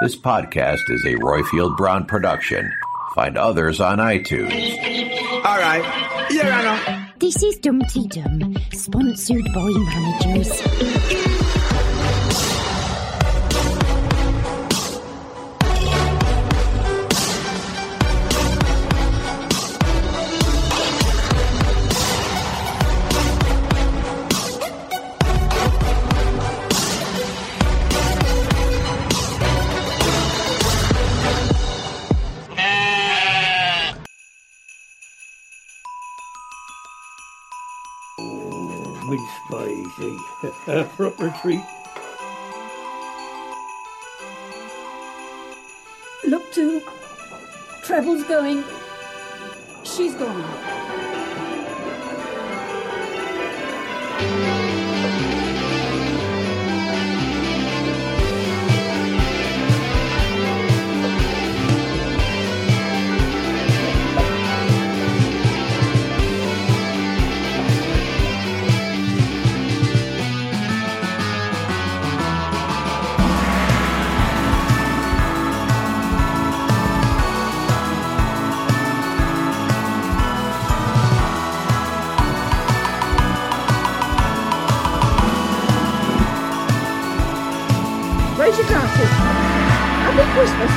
This podcast is a Roifield Brown production. Find others on iTunes. All right. Your Honor. This is Dum Dee Dum, sponsored by managers. Pies, eh? Proper treat. Look to. Treble's going. She's gone. Christmas.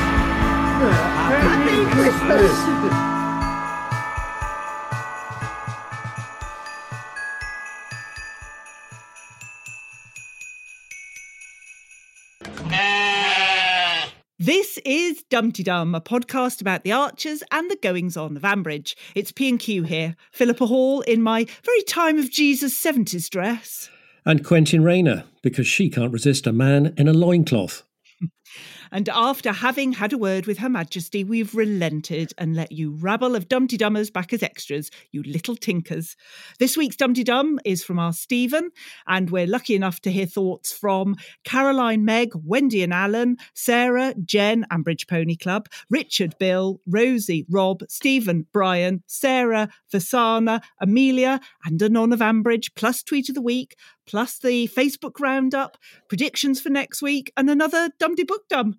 Happy Christmas. This is Dum Dee Dum, a podcast about the archers and the goings on of Ambridge. It's P and Q here, Philippa Hall in my very time of Jesus 70s dress. And Quentin Rayner, because she can't resist a man in a loincloth. And after having had a word with Her Majesty, we've relented and let you rabble of Dum Dee Dummers back as extras, you little tinkers. This week's Dum Dee Dum is from our Stephen, and we're lucky enough to hear thoughts from Caroline, Meg, Wendy and Alan, Sarah, Jen, Ambridge Pony Club, Richard, Bill, Rosie, Rob, Stephen, Brian, Sarah, Vasana, Amelia, and Anon of Ambridge, plus Tweet of the Week, plus the Facebook roundup, predictions for next week, and another Dumpty Book Dum.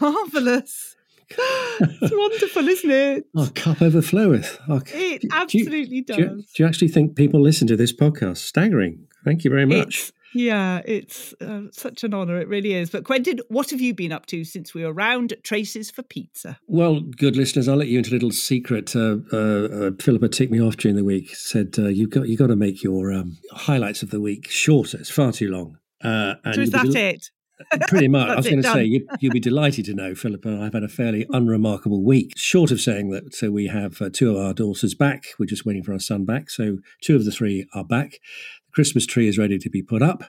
Marvellous. it's wonderful, isn't it? Our cup overfloweth. Our- It Do you- absolutely do you, does. do you actually think people listen to this podcast? Staggering. Thank you very much. It's, yeah, it's uh, such an honour. It really is. But Quentin, what have you been up to since we were around at Tracy's for Pizza? Well, good listeners, I'll let you into a little secret. Uh, uh, uh, Philippa ticked me off during the week. Said uh, you got you got to make your um, highlights of the week shorter. It's far too long. Uh, and So is that del- it? Pretty much. I was going to say you, you'll be delighted to know, Philippa. I've had a fairly unremarkable week. Short of saying that, so we have uh, two of our daughters back. We're just waiting for our son back. So two of the three are back. Christmas tree is ready to be put up,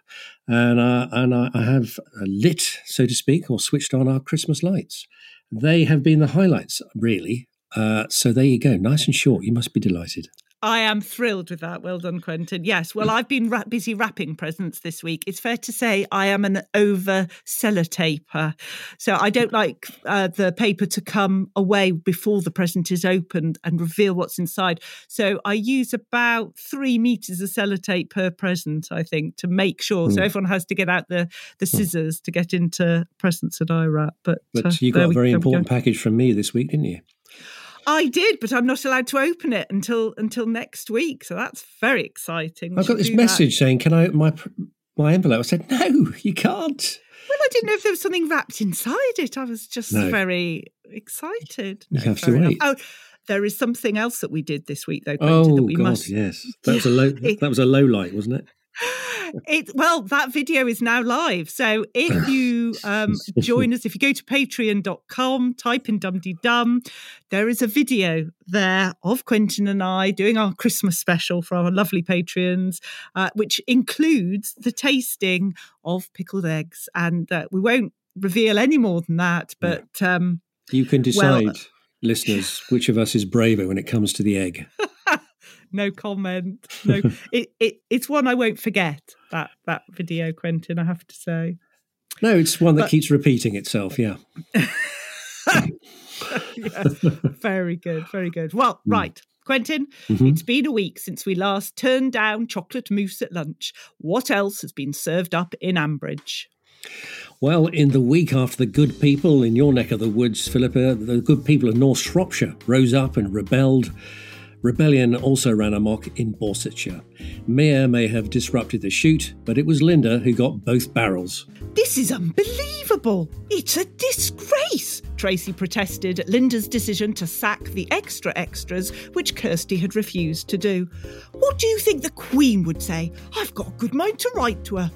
and uh, and I, have lit, so to speak, or switched on our Christmas lights. They have been the highlights, really. Uh, so there you go, nice and short. You must be delighted. I am thrilled with that. Well done, Quentin. Yes, well, I've been ra- busy wrapping presents this week. It's fair to say I am an over sellotaper. So I don't like uh, the paper to come away before the present is opened and reveal what's inside. So I use about three meters of sellotape per present, I think, to make sure. So Mm. everyone has to get out the, the scissors to get into presents that I wrap. But, But uh, you got a very go. important package from me this week, didn't you? I did, but I'm not allowed to open it until until next week. So that's very exciting. We I got this message that. saying, "Can I open my my envelope?" I said, "No, you can't." Well, I didn't know if there was something wrapped inside it. I was just No. very excited. You No, have to enough. wait. Oh, there is something else that we did this week, though. Quentin, that Oh we God, must. yes, that was a low. That was a low light, wasn't it? It well, that video is now live. So if you um, join us, if you go to patreon.com, type in dum-dum there is a video there of Quentin and I doing our Christmas special for our lovely patrons, uh, which includes the tasting of pickled eggs. And uh, we won't reveal any more than that, but um, You can Well- decide, listeners, which of us is braver when it comes to the egg. no comment. No, it, it it's one I won't forget. That that video, Quentin. I have to say. No, it's one that But- keeps repeating itself. Yeah. yes, very good, very good. Well, Hmm. right, Quentin, Mhm. it's been a week since we last turned down chocolate mousse at lunch. What else has been served up in Ambridge? Well, in the week after the good people in your neck of the woods, Philippa, the good people of North Shropshire rose up and rebelled. Rebellion also ran amok in Borsetshire. Mia may have disrupted the shoot, but it was Linda who got both barrels. This is unbelievable. It's a disgrace, Tracy protested at Linda's decision to sack the extra extras, which Kirsty had refused to do. What do you think the Queen would say? I've got a good mind to write to her.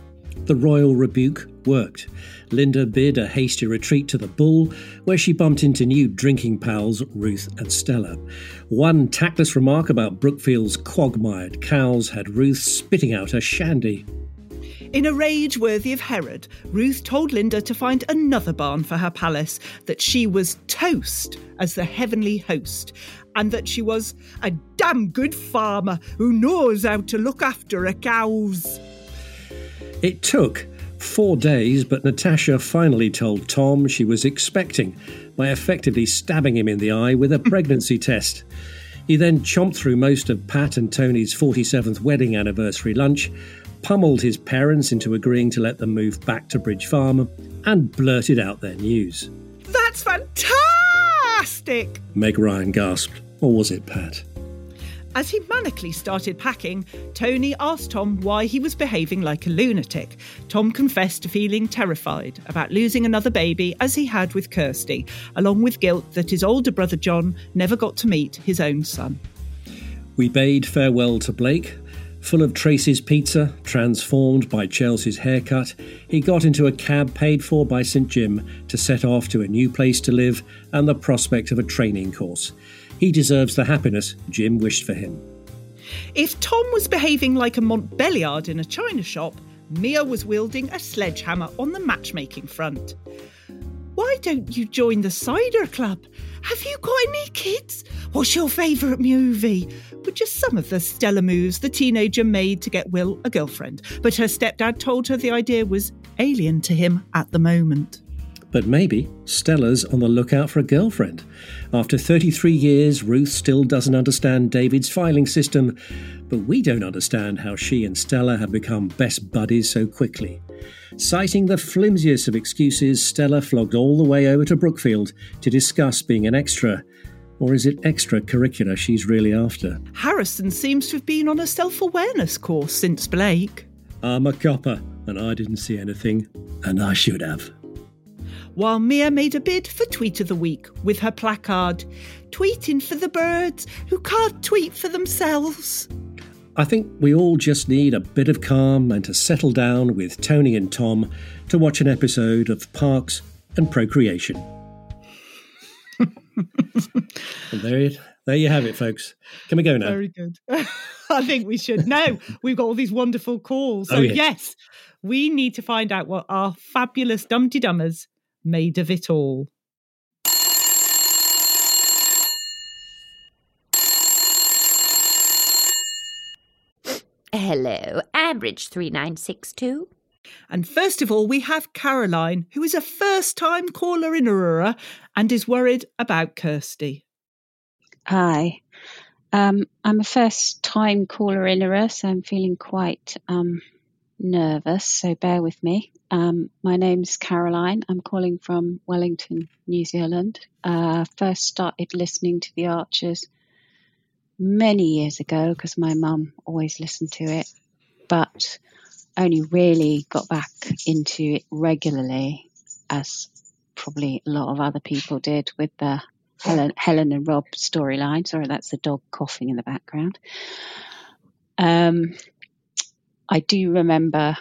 The royal rebuke worked. Linda bid a hasty retreat to the Bull, where she bumped into new drinking pals Ruth and Stella. One tactless remark about Brookfield's quagmired cows had Ruth spitting out her shandy. In a rage worthy of Herod, Ruth told Linda to find another barn for her palace, that she was toast as the heavenly host, and that she was a damn good farmer who knows how to look after her cows. It took four days, but Natasha finally told Tom she was expecting by effectively stabbing him in the eye with a hmm. pregnancy test. He then chomped through most of Pat and Tony's 47th wedding anniversary lunch, pummeled his parents into agreeing to let them move back to Bridge Farm, and blurted out their news. That's fantastic! Meg Ryan gasped. Or was it Pat? As he manically started packing, Tony asked Tom why he was behaving like a lunatic. Tom confessed to feeling terrified about losing another baby as he had with Kirsty, along with guilt that his older brother John never got to meet his own son. We bade farewell to Blake. Full of Tracy's pizza, transformed by Chelsea's haircut, he got into a cab paid for by St. Jim to set off to a new place to live and the prospect of a training course. He deserves the happiness Jim wished for him. If Tom was behaving like a Montbéliarde in a china shop, Mia was wielding a sledgehammer on the matchmaking front. Why don't you join the cider club? Have you got any kids? What's your favourite movie? Were just some of the stellar moves the teenager made to get Will a girlfriend, but her stepdad told her the idea was alien to him at the moment. But maybe Stella's on the lookout for a girlfriend. After 33 years, Ruth still doesn't understand David's filing system, but we don't understand how she and Stella have become best buddies so quickly. Citing the flimsiest of excuses, Stella flogged all the way over to Brookfield to discuss being an extra. Or is it extracurricular she's really after? Harrison seems to have been on a self awareness course since Blake. I'm a copper, and I didn't see anything, and I should have. While Mia made a bid for Tweet of the Week with her placard, tweeting for the birds who can't tweet for themselves. I think we all just need a bit of calm and to settle down with Tony and Tom to watch an episode of Parks and Procreation. and there, you, there you have it, folks. Can we go now? Very good. I think we should. No, we've got all these wonderful calls. Oh, so, Oh, yes. yes, we need to find out what our fabulous Dum Dee Dummers made of it all. Hello, Ambridge 3962. And first of all, we have Caroline, who is a first time caller in Aurora and is worried about Kirsty. Hi. Um, I'm a first time caller in Aurora, so I'm feeling quite um, nervous, so bear with me. Um, my name's Caroline. I'm calling from Wellington, New Zealand. Uh, first started listening to The Archers many years ago because my mum always listened to it, but only really got back into it regularly as probably a lot of other people did with the Helen, Helen and Rob storyline. Sorry, that's the dog coughing in the background. Um, I do remember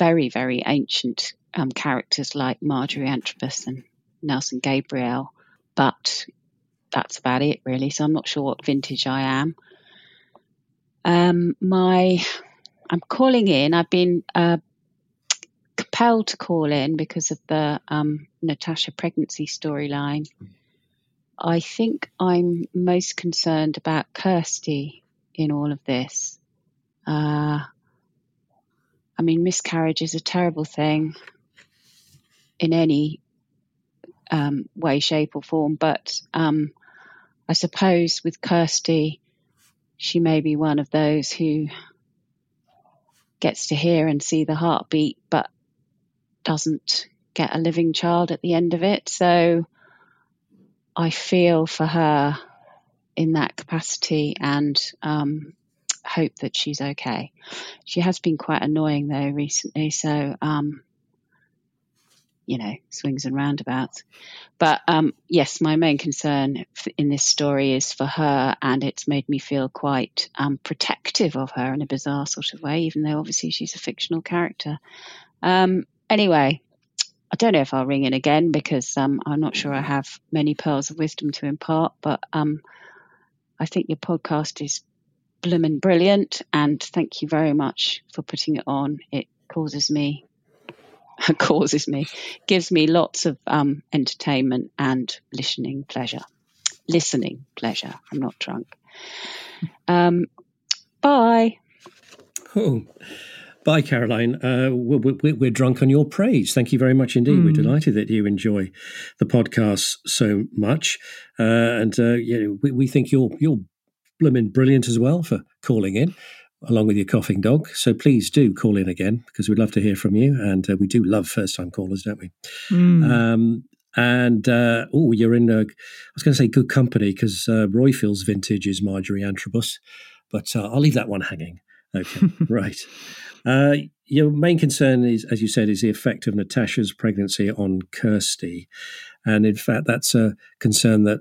very, very ancient um, characters like Marjorie Antrobus and Nelson Gabriel, but that's about it really. So I'm not sure what vintage I am. Um, my, I'm calling in. I've been uh, compelled to call in because of the um, Natasha pregnancy storyline. I think I'm most concerned about Kirsty in all of this. Uh, I mean, miscarriage is a terrible thing in any um, way, shape, or form, but um, I suppose with Kirsty, she may be one of those who gets to hear and see the heartbeat, but doesn't get a living child at the end of it. So I feel for her in that capacity and um, hope that she's okay. She has been quite annoying though recently, so um, you know, swings and roundabouts. But um, yes, my main concern in this story is for her, and it's made me feel quite um, protective of her in a bizarre sort of way, even though obviously she's a fictional character. Um, anyway, I don't know if I'll ring in again because um, I'm not sure I have many pearls of wisdom to impart, but um, I think your podcast is bloomin' brilliant, and thank you very much for putting it on. It causes me, causes me, gives me lots of um, entertainment and listening pleasure. Listening pleasure. I'm not drunk. Um, bye. Oh. Bye, Caroline. Uh, we're, we're, drunk on your praise. Thank you very much indeed. Mm. We're delighted that you enjoy the podcast so much, uh, and uh, yeah, we, we, think you're you're blooming brilliant as well for calling in, along with your coughing dog. So please do call in again because we'd love to hear from you, and uh, we do love first time callers, don't we? Mm. Um, and uh, oh, you're in. I was going to say good company because uh, Roifields vintage is Marjorie Antrobus, but I'll leave that one hanging. Okay, right. Uh, your main concern is, as you said, is the effect of Natasha's pregnancy on Kirsty. And in fact, that's a concern that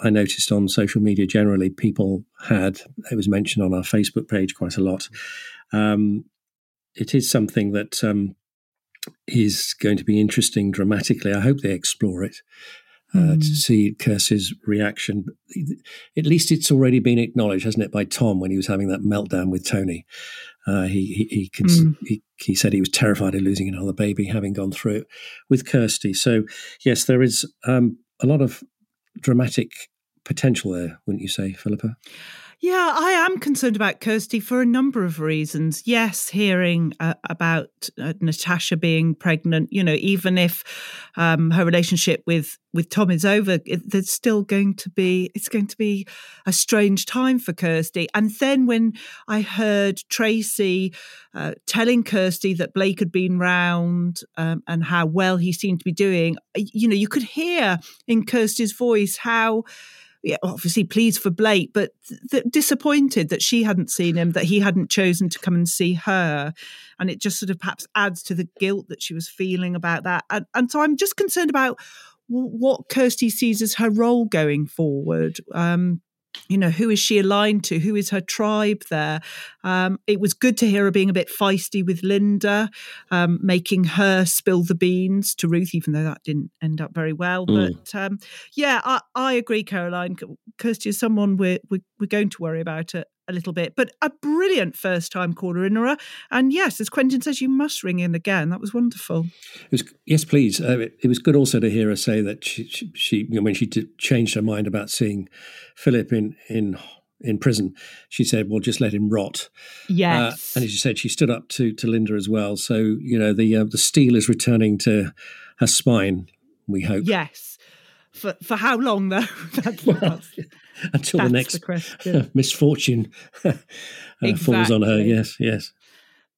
I noticed on social media generally. People had, it was mentioned on our Facebook page quite a lot. Um, it is something that um, is going to be interesting dramatically. I hope they explore it. Uh, mm. to see Kirsty's reaction. At least it's already been acknowledged, hasn't it, by Tom when he was having that meltdown with Tony. Uh, he he he, mm. he, he said he was terrified of losing another baby, having gone through it with Kirsty. So yes, there is um, a lot of dramatic potential there, wouldn't you say, Philippa? Yeah, I am concerned about Kirsty for a number of reasons. Yes, hearing uh, about uh, Natasha being pregnant, you know, even if um, her relationship with with Tom is over, it, there's still going to be it's going to be a strange time for Kirsty. And then when I heard Tracy uh, telling Kirsty that Blake had been round um, and how well he seemed to be doing, you know, you could hear in Kirsty's voice how yeah, obviously pleased for Blake, but th- disappointed that she hadn't seen him, that he hadn't chosen to come and see her. And it just sort of perhaps adds to the guilt that she was feeling about that. And, and so I'm just concerned about what Kirsty sees as her role going forward. Um, you know who is she aligned to? Who is her tribe there? Um, it was good to hear her being a bit feisty with linda um, making her spill the beans to ruth even though that didn't end up very well. Mm. but um, yeah I, I, agree caroline kirsty is someone we're, we're, we're going to worry about it a little bit, but a brilliant first time caller in her. And yes, as Quentin says, you must ring in again. That was wonderful. It was, yes, please. Uh, it, it, was good also to hear her say that she, she, she when she did, changed her mind about seeing Philip in in in prison, she said, "Well, just let him rot." Yes, uh, and as you said, she stood up to to Linda as well. So you know the uh, the steel is returning to her spine. We hope. Yes. For for how long though? that's, well, that's, until that's the next the misfortune uh, exactly. falls on her. Yes, yes.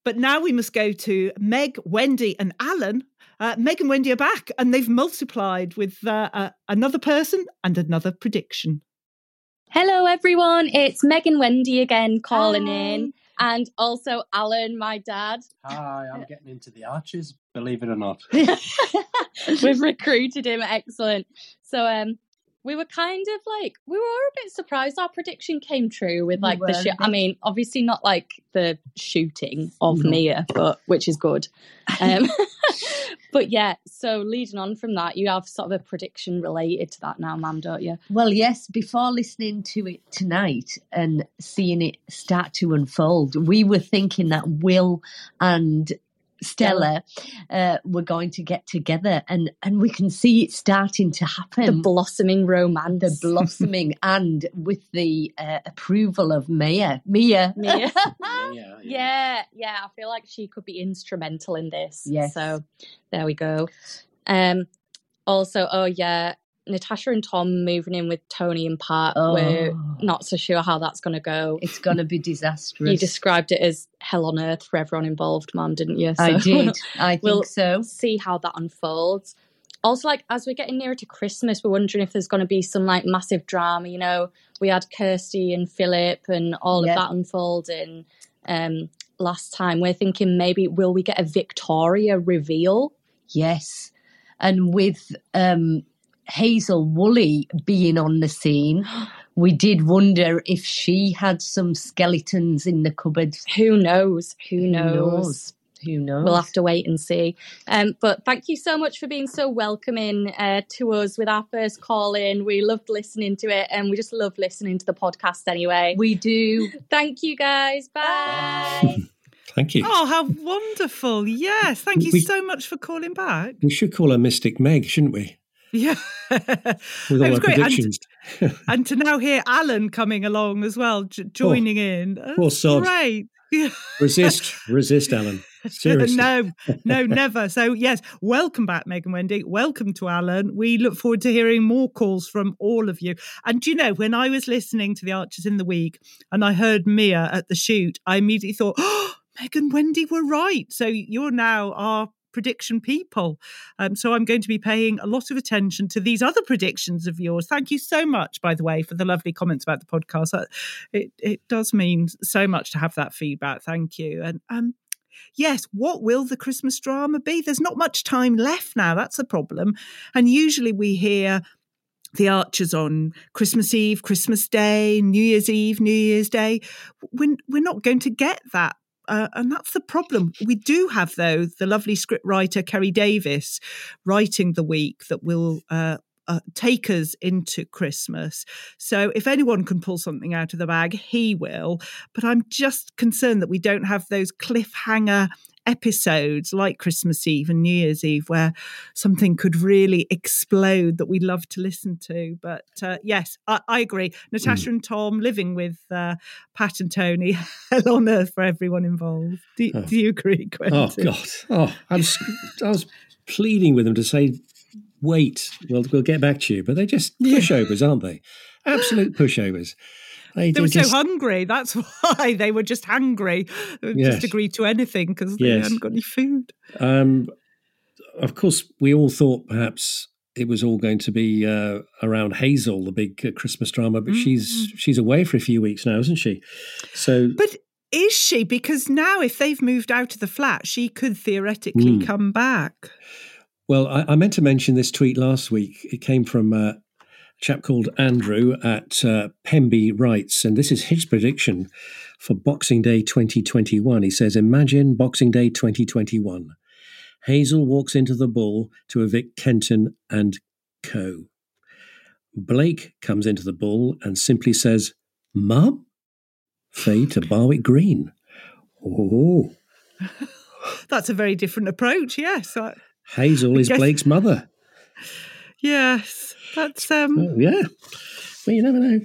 But now we must go to Meg, Wendy, and Alan. Uh, Meg and Wendy are back, and they've multiplied with uh, uh, another person and another prediction. Hello, everyone. It's Meg and Wendy again calling Hi. in, and also Alan, my dad. Hi, I'm getting into the Archers, believe it or not. We've recruited him. Excellent. So, um, we were kind of like we were a bit surprised our prediction came true with like we the shoot. I mean, obviously not like the shooting of no. Mia, but which is good. Um, but yeah, so leading on from that, you have sort of a prediction related to that now, ma'am, don't you? Well, yes. Before listening to it tonight and seeing it start to unfold, we were thinking that Will and Stella uh, were going to get together, and and we can see it starting to happen. The blossoming romance, the blossoming, and with the uh, approval of Mia, Mia, Mia. yeah, yeah, yeah. I feel like she could be instrumental in this. Yeah. So there we go. Um. Also, oh yeah, Natasha and Tom moving in with Tony and Pat. Oh. We're not so sure how that's going to go. It's going to be disastrous. You described it as hell on earth for everyone involved, Mum, didn't you? So I did. I think we'll so. See how that unfolds. Also, like as we're getting nearer to Christmas, we're wondering if there's going to be some like massive drama. You know, we had Kirsty and Philip and all yep. of that unfolding um, last time. We're thinking maybe will we get a Victoria reveal? Yes, and with um, Hazel Woolley being on the scene, we did wonder if she had some skeletons in the cupboard. Who knows? Who, Who knows? knows? Who knows? We'll have to wait and see. Um, but thank you so much for being so welcoming uh, to us with our first call in. We loved listening to it and we just love listening to the podcast anyway. We do. Thank you guys. Bye. Thank you. Oh, how wonderful. Yes. Thank you we, so much for calling back. We should call her Mystic Meg, shouldn't we? Yeah. With all our predictions. And, and, to now hear Alan coming along as well, j- oh, joining oh, in. Poor sod. Great. resist, resist, Alan. Seriously. no, no, never. So, yes, welcome back, Meg and Wendy. Welcome to Alan. We look forward to hearing more calls from all of you. And you know, when I was listening to the Archers in the Week and I heard Mia at the shoot, I immediately thought, oh, Meg and Wendy were right. So you're now our prediction people. Um, so I'm going to be paying a lot of attention to these other predictions of yours. Thank you so much, by the way, for the lovely comments about the podcast. It it does mean so much to have that feedback. Thank you. And um, yes, what will the Christmas drama be? There's not much time left now. That's a problem. And usually we hear the Archers on Christmas Eve, Christmas Day, New Year's Eve, New Year's Day. We're, we're not going to get that uh, and that's the problem. We do have, though, the lovely script writer Keri Davies writing the week that will uh, uh, take us into Christmas. So if anyone can pull something out of the bag, he will. But I'm just concerned that we don't have those cliffhanger episodes like Christmas Eve and New Year's Eve where something could really explode that we'd love to listen to. But uh, yes, I, I, agree. Natasha mm. and Tom living with uh, Pat and Tony, hell on earth for everyone involved. Do, oh. do you agree, Quentin? Oh, God. Oh, I was, I was pleading with them to say, wait, we'll, we'll get back to you. But they're just pushovers, aren't they? Absolute pushovers. They, they were just, so hungry. That's why they were just hungry. Yes. Just agreed to anything because they yes. hadn't got any food. Um, of course, we all thought perhaps it was all going to be uh, around Hazel, the big uh, Christmas drama, but mm-hmm. she's she's away for a few weeks now, isn't she? So, but is she? Because now, if they've moved out of the flat, she could theoretically mm. come back. Well, I, I, meant to mention this tweet last week. It came from uh, chap called Andrew at uh, Pemby writes, and this is his prediction for Boxing Day 2021. He says, Imagine Boxing Day 2021. Hazel walks into the bull to evict Kenton and co. Blake comes into the bull and simply says, Mum? Fade to Barwick Green. Oh. That's a very different approach, yes. I, Hazel is guess... Blake's mother. Yes. That's um oh, yeah. Well, you never know.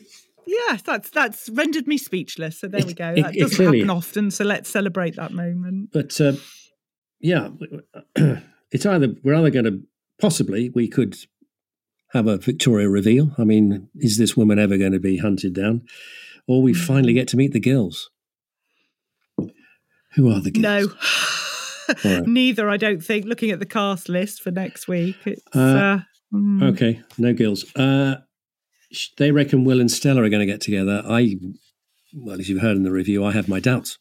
Yeah, that's that's rendered me speechless. So there we go. That it, doesn't happen often. So let's celebrate that moment. But uh, yeah, it's either we're either going to possibly we could have a Victoria reveal. I mean, is this woman ever going to be hunted down, or we finally mm. get to meet the girls? Who are the girls? No. Right. Neither, I don't think. Looking at the cast list for next week, it's Uh, uh, mm. Okay, no girls. Uh, they reckon Will and Stella are going to get together. I, well, as you've heard in the review, I have my doubts.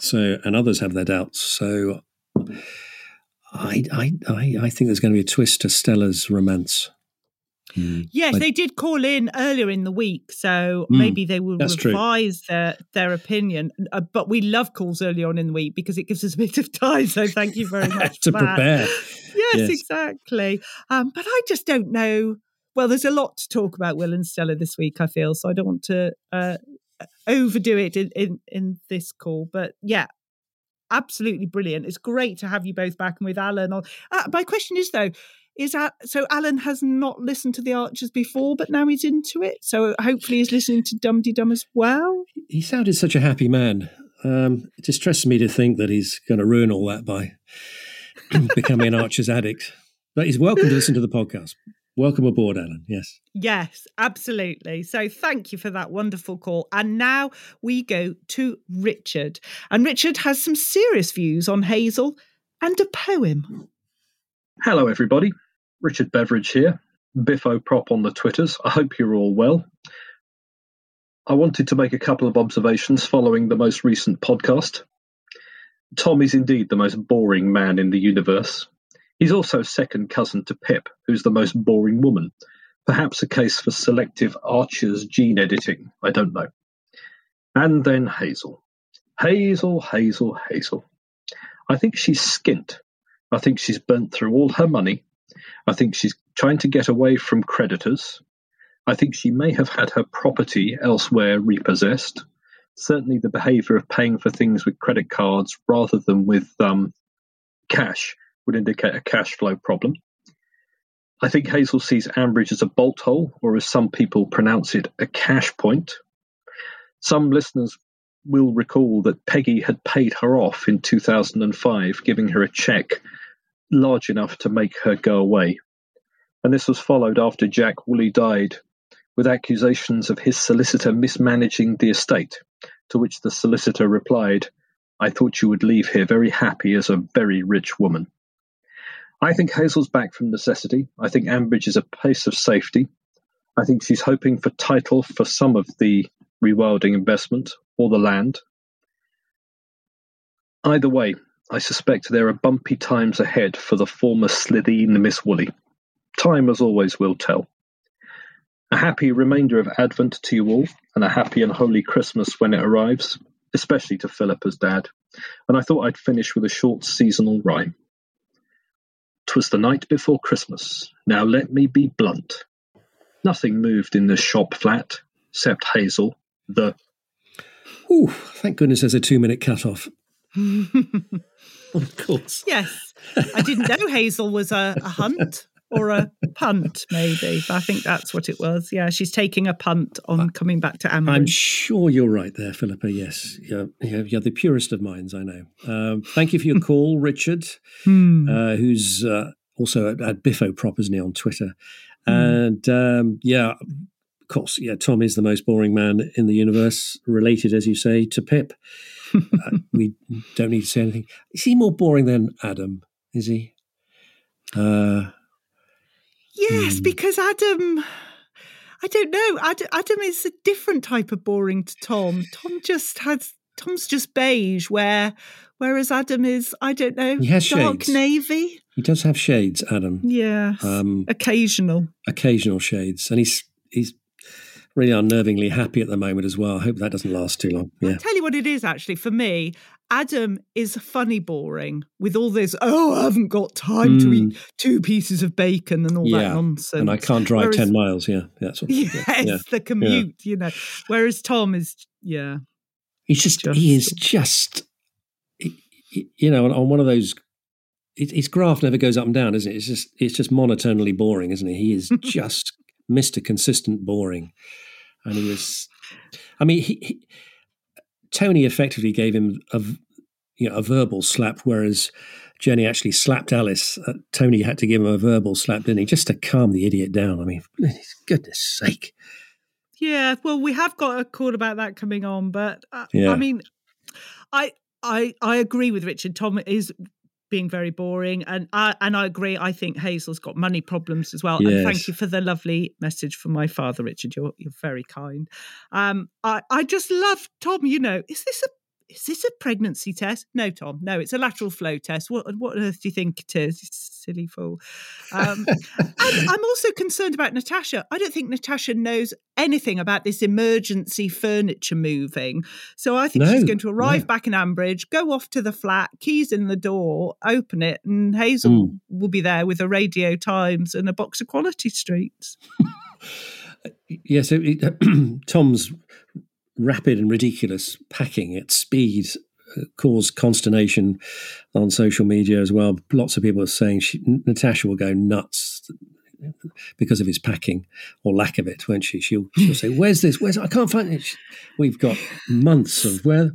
So, and others have their doubts. So, I, I, I, I think there's going to be a twist to Stella's romance. Hmm. Yes, I- they did call in earlier in the week, so Mm, maybe they will that's true. revise their their opinion. Uh, but we love calls early on in the week because it gives us a bit of time. So thank you very much To for that. prepare. Yes, Yes. exactly. Um, but I just don't know. Well, there's a lot to talk about Will and Stella this week. I feel so. I don't want to uh, overdo it in, in in this call. But yeah, absolutely brilliant. It's great to have you both back and with Alan. On. Uh, my question is though, is that so? Alan has not listened to the Archers before, but now he's into it. So hopefully he's listening to Dum Dee Dum as well. He sounded such a happy man. Um, it distresses me to think that he's going to ruin all that by becoming an Archer's addict. But he's welcome to listen to the podcast. Welcome aboard, Alan. Yes. Yes, absolutely. So thank you for that wonderful call. And now we go to Richard. And Richard has some serious views on Hazel and a poem. Hello, everybody. Richard Beveridge here, Biffo Prop on the Twitters. I hope you're all well. I wanted to make a couple of observations following the most recent podcast. Tom is indeed the most boring man in the universe. He's also second cousin to Pip, who's the most boring woman. Perhaps a case for selective Archer's gene editing. I don't know. And then Hazel. Hazel, Hazel, Hazel. I think she's skint. I think she's burnt through all her money. I think she's trying to get away from creditors. I think she may have had her property elsewhere repossessed. Certainly, the behaviour of paying for things with credit cards rather than with um, cash would indicate a cash flow problem. I think Hazel sees Ambridge as a bolt hole, or as some people pronounce it, a cash point. Some listeners will recall that Peggy had paid her off in 2005, giving her a cheque large enough to make her go away. And this was followed after Jack Woolley died with accusations of his solicitor mismanaging the estate, to which the solicitor replied, I thought you would leave here very happy as a very rich woman. I think Hazel's back from necessity. I think Ambridge is a place of safety. I think she's hoping for title for some of the rewilding investment or the land. Either way, I suspect there are bumpy times ahead for the former Slitheen Miss Woolley. Time, as always, will tell. A happy remainder of Advent to you all, and a happy and holy Christmas when it arrives, especially to Philippa's dad. And I thought I'd finish with a short seasonal rhyme. 'Twas the night before Christmas. Now let me be blunt. Nothing moved in the shop flat, except Hazel, the Ooh, thank goodness there's a two minute cut off. of course. Yes. I didn't know Hazel was a, a hunt or a punt, maybe. But I think that's what it was. Yeah, she's taking a punt on coming back to Ambridge. I'm sure you're right there, Philippa. Yes, you're, you're you're the purest of minds, I know. Um, thank you for your call, Richard, Hmm. uh, who's uh, also at, at Biffo Prop, isn't he, on Twitter? Hmm. And um, yeah, of course, yeah, Tom is the most boring man in the universe, related, as you say, to Pip. uh, we don't need to say anything. Is he more boring than Adam? Is he? Uh, Yes, because Adam, I don't know. Adam, Adam is a different type of boring to Tom. Tom just has. Tom's just beige, where whereas Adam is, I don't know, He has dark shades. navy. he does have shades, Adam. Yeah, Um, occasional. occasional shades, and he's he's really unnervingly happy at the moment as well. I hope that doesn't last too long. Yeah, I Tell you what it is actually for me. Adam is funny boring with all this. Oh, I haven't got time to Mm. eat two pieces of bacon and all that nonsense. and I can't drive Whereas- ten miles. Yeah, that's what. Yes, yeah. the commute. You know, whereas Tom is, yeah, He's just, he is just you know on, on one of those. His graph never goes up and down, isn't it? It's just it's just monotonally boring, isn't it? He is just Mister Consistent boring, and he was. I mean, he, he Tony effectively gave him a you know a verbal slap, whereas Jenny actually slapped Alice. Uh, Tony had to give him a verbal slap, didn't he, just to calm the idiot down? I mean, goodness sake. yeah. Well, we have got a call about that coming on, but uh, Yeah. I mean, I I I agree with Richard. Tom is being very boring, and I and I agree. I think Hazel's got money problems as well. Yes. And thank you for the lovely message from my father, Richard. You're you're very kind. Um, I I just love Tom. You know, is this a is this a pregnancy test? No, Tom. No, it's a lateral flow test. What what on earth do you think it is? You silly fool. Um, I'm also concerned about Natasha. I don't think Natasha knows anything about this emergency furniture moving. So I think she's going to arrive no. back in Ambridge, go off to the flat, keys in the door, open it, and Hazel Mm. will be there with a Radio Times and a box of Quality Streets. Yes, it, it- Tom's rapid and ridiculous packing at speed uh, caused consternation on social media as well. Lots of people are saying she, Natasha will go nuts because of his packing or lack of it, won't she? She'll, she'll say, "Where's this? Where's I can't find it." We've got months of where.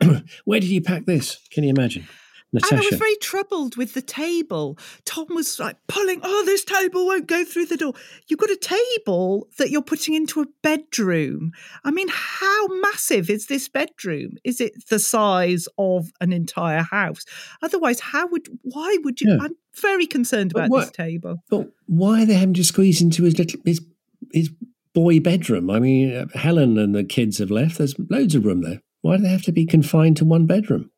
where did you pack this? Can you imagine, And I was very troubled with the table. Tom was like pulling, oh, this table won't go through the door. You've got a table that you're putting into a bedroom. I mean, how massive is this bedroom? Is it the size of an entire house? Otherwise, how would, why would you? Yeah. I'm very concerned But about this table. But why are they having to squeeze into his little his his boy bedroom? I mean, uh, Helen and the kids have left. There's loads of room there. Why do they have to be confined to one bedroom?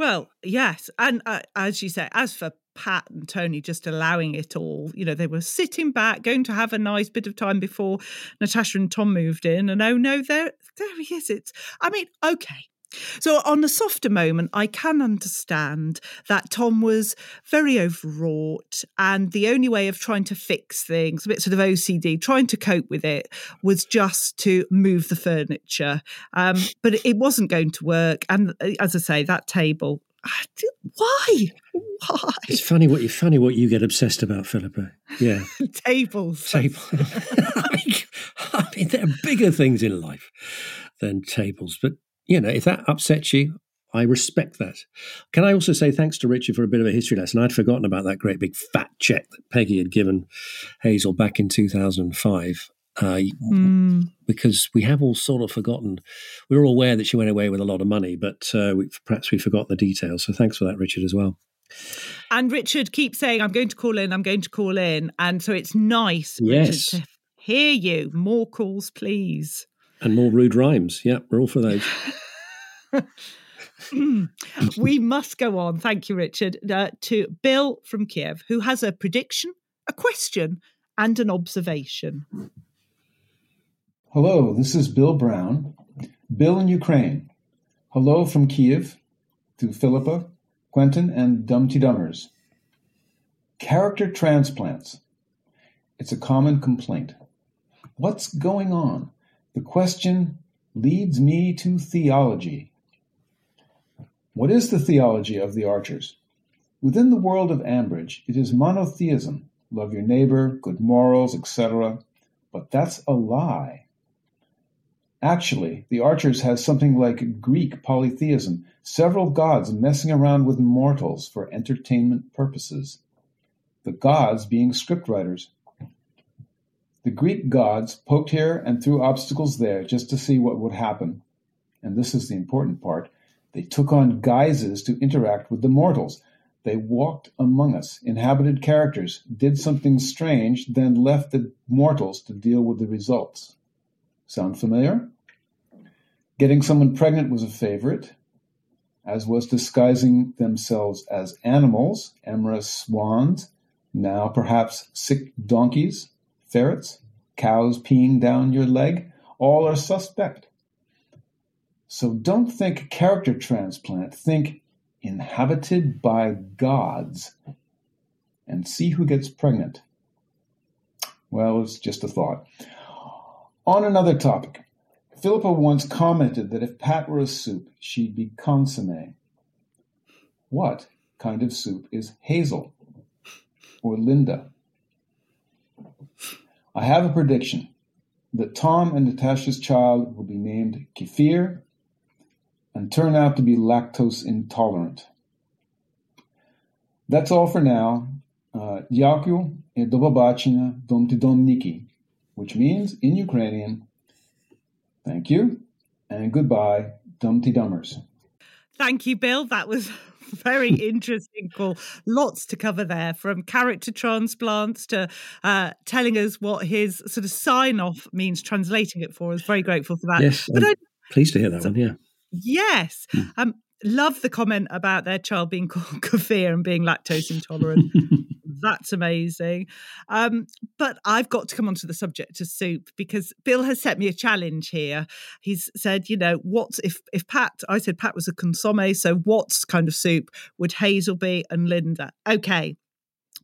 Well, yes. And uh, as you say, as for Pat and Tony just allowing it all, you know, they were sitting back, going to have a nice bit of time before Natasha and Tom moved in. And oh no, there, there he is. It's, I mean, okay. So, on the softer moment, I can understand that Tom was very overwrought, and the only way of trying to fix things, a bit sort of OCD, trying to cope with it, was just to move the furniture. Um, but it wasn't going to work. And uh, as I say, that table. Why? Why? It's funny what you funny what you get obsessed about, Philippa. Yeah, Tables. Tables. I, mean, I mean, there are bigger things in life than tables. But you know, if that upsets you, I respect that. Can I also say thanks to Richard for a bit of a history lesson? I'd forgotten about that great big fat check that Peggy had given Hazel back in two thousand and five. Uh, Mm. because we have all sort of forgotten. We were all aware that she went away with a lot of money, but uh, we, perhaps we forgot the details. So thanks for that, Richard, as well. And Richard keeps saying, I'm going to call in, I'm going to call in. And so it's nice, Yes. Richard, to hear you. More calls, please. And more rude rhymes. Yeah, we're all for those. we must go on. Thank you, Richard. Uh, to Bill from Kiev, who has a prediction, a question, and an observation. Hello, this is Bill Brown. Bill in Ukraine. Hello from Kiev to Philippa, Quentin, and Dum Dee Dummers. Character transplants. It's a common complaint. What's going on? The question leads me to theology. What is the theology of the archers? Within the world of Ambridge, it is monotheism love your neighbor, good morals, etc. But that's a lie. Actually, the Archers has something like Greek polytheism, several gods messing around with mortals for entertainment purposes. The gods being scriptwriters. The Greek gods poked here and threw obstacles there just to see what would happen. And this is the important part. They took on guises to interact with the mortals. They walked among us, inhabited characters, did something strange, then left the mortals to deal with the results. Sound familiar? Getting someone pregnant was a favorite, as was disguising themselves as animals, amorous swans, now perhaps sick donkeys, ferrets, cows peeing down your leg, all are suspect. So don't think character transplant, think inhabited by gods, and see who gets pregnant. Well, it's just a thought. On another topic, Philippa once commented that if Pat were a soup, she'd be consomme. What kind of soup is Hazel or Linda? I have a prediction that Tom and Natasha's child will be named Kefir and turn out to be lactose intolerant. That's all for now. Uh, Дякую і до побачення, домтидомники, which means in Ukrainian, thank you and goodbye, Dumpty Dummers. Thank you, Bill. That was very interesting call. Lots to cover there, from character transplants to uh, telling us what his sort of sign off means, translating it for us. Very grateful for that. Yes, but I'm I, pleased to hear that one. Yeah. yes, um, love the comment about their child being called kefir and being lactose intolerant. That's amazing. Um, but I've got to come onto the subject of soup because Bill has set me a challenge here. He's said, you know, what if if Pat? I said Pat was a consomme, so what kind of soup would Hazel be and Linda? Okay.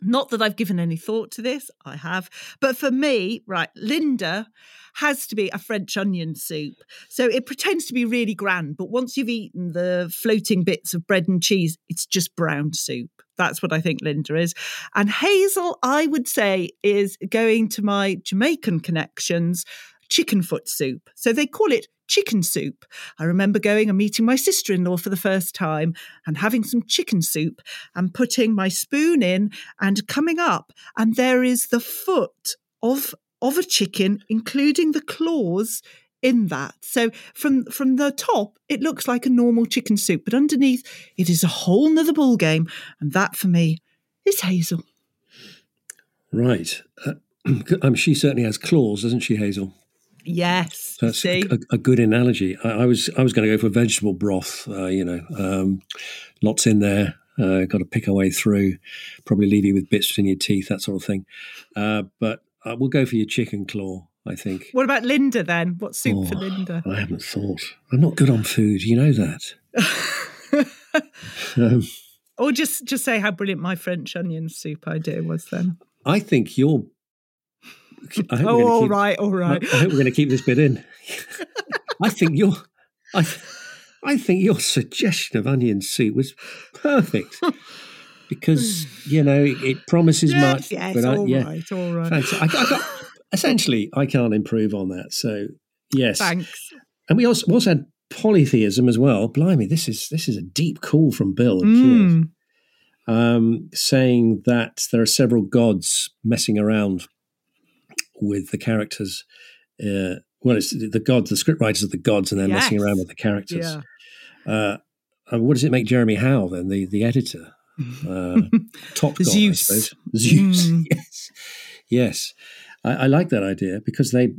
Not that I've given any thought to this, I have. But for me, right, Linda has to be a French onion soup. So it pretends to be really grand, but once you've eaten the floating bits of bread and cheese, it's just brown soup. That's what I think Linda is. And Hazel, I would say, is going to my Jamaican connections, chicken foot soup. So they call it chicken soup. I remember going and meeting my sister in law for the first time and having some chicken soup and putting my spoon in and coming up, and there is the foot of of a chicken, including the claws in that. So from from the top, it looks like a normal chicken soup, but underneath it is a whole nother ball game, and that for me is Hazel. Right. Uh, um, she certainly has claws, doesn't she, Hazel? Yes. That's a, a, a, good analogy. I, I, was I was going to go for vegetable broth. Uh, you know, um, lots in there. Uh, got to pick our way through. Probably leave you with bits in your teeth, that sort of thing. Uh, but uh, we'll go for your chicken claw. I think. What about Linda then? What soup oh, for Linda? I haven't thought. I'm not good on food. You know that. um, or just just say how brilliant my French onion soup idea was then. I think you're oh, all keep, right, all right. I, I hope we're going to keep this bit in. I think your, I, I think your suggestion of onion soup was perfect because you know it promises yes, much. Yes, but all I, yeah, right, all right. I, I got, essentially, I can't improve on that. So yes, thanks. And we also, we also had polytheism as well. Blimey, this is this is a deep call from Bill mm. Kiev. Um, saying that there are several gods messing around with the characters. Uh, well, it's the gods, the script writers are the gods, and they're yes. messing around with the characters. Yeah. Uh, what does it make Jeremy Howe then, the the editor? Uh, top god, Zeus. I suppose. Zeus. Mm. yes, yes. I, I like that idea because they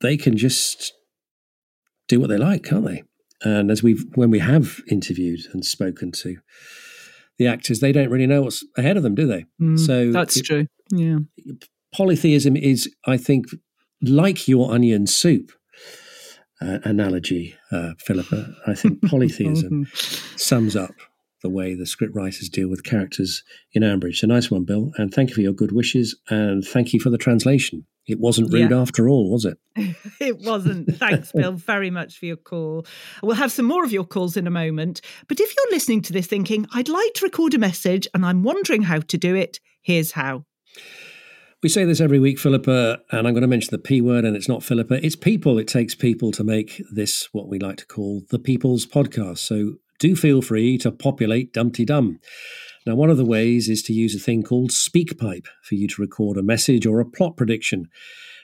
they can just do what they like, can't they? And as we've when we have interviewed and spoken to the actors, they don't really know what's ahead of them, do they? Mm, so that's it, true. Yeah polytheism is, I think, like your onion soup uh, analogy, uh, Philippa. I think polytheism sums up the way the script writers deal with characters in Ambridge. A nice one, Bill, and thank you for your good wishes, and thank you for the translation. It wasn't rude yeah. after all, was it? it wasn't. Thanks, Bill, very much for your call. We'll have some more of your calls in a moment. But if you're listening to this thinking, I'd like to record a message and I'm wondering how to do it, here's how. We say this every week, Philippa, and I'm going to mention the P word, and it's not Philippa. It's people. It takes people to make this what we like to call the People's Podcast. So do feel free to populate Dum Dee Dum. Now, one of the ways is to use a thing called SpeakPipe for you to record a message or a plot prediction.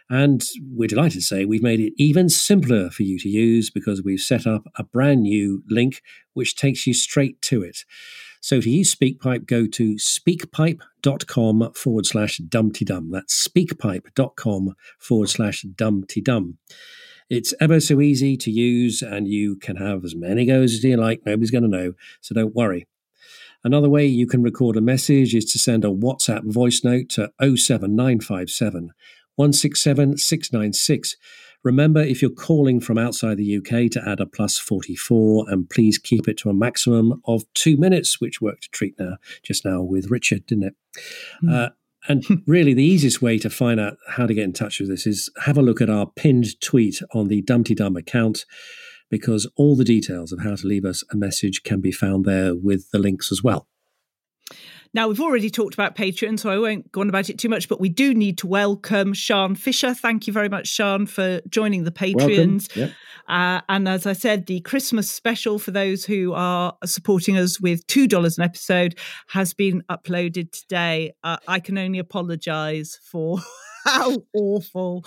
And we're delighted to say we've made it even simpler for you to use because we've set up a brand new link which takes you straight to it. So to use SpeakPipe, go to speakpipe.com forward slash dum dee dum. That's speakpipe.com forward slash dumdeedum. It's ever so easy to use, and you can have as many goes as you like. Nobody's going to know, so don't worry. Another way you can record a message is to send a WhatsApp voice note to 07957 167 696 Remember, if you're calling from outside the UK, to add a plus 44 and please keep it to a maximum of two minutes, which worked a treat now, just now with Richard, didn't it? Mm. Uh, and really, the easiest way to find out how to get in touch with this is have a look at our pinned tweet on the Dum Dee Dum account, because all the details of how to leave us a message can be found there with the links as well. Now, we've already talked about Patreon, so I won't go on about it too much, but we do need to welcome Sean Fisher. Thank you very much, Sean, for joining the Patreons. Yep. Uh, and as I said, the Christmas special for those who are supporting us with $2 an episode has been uploaded today. Uh, I can only apologise for how awful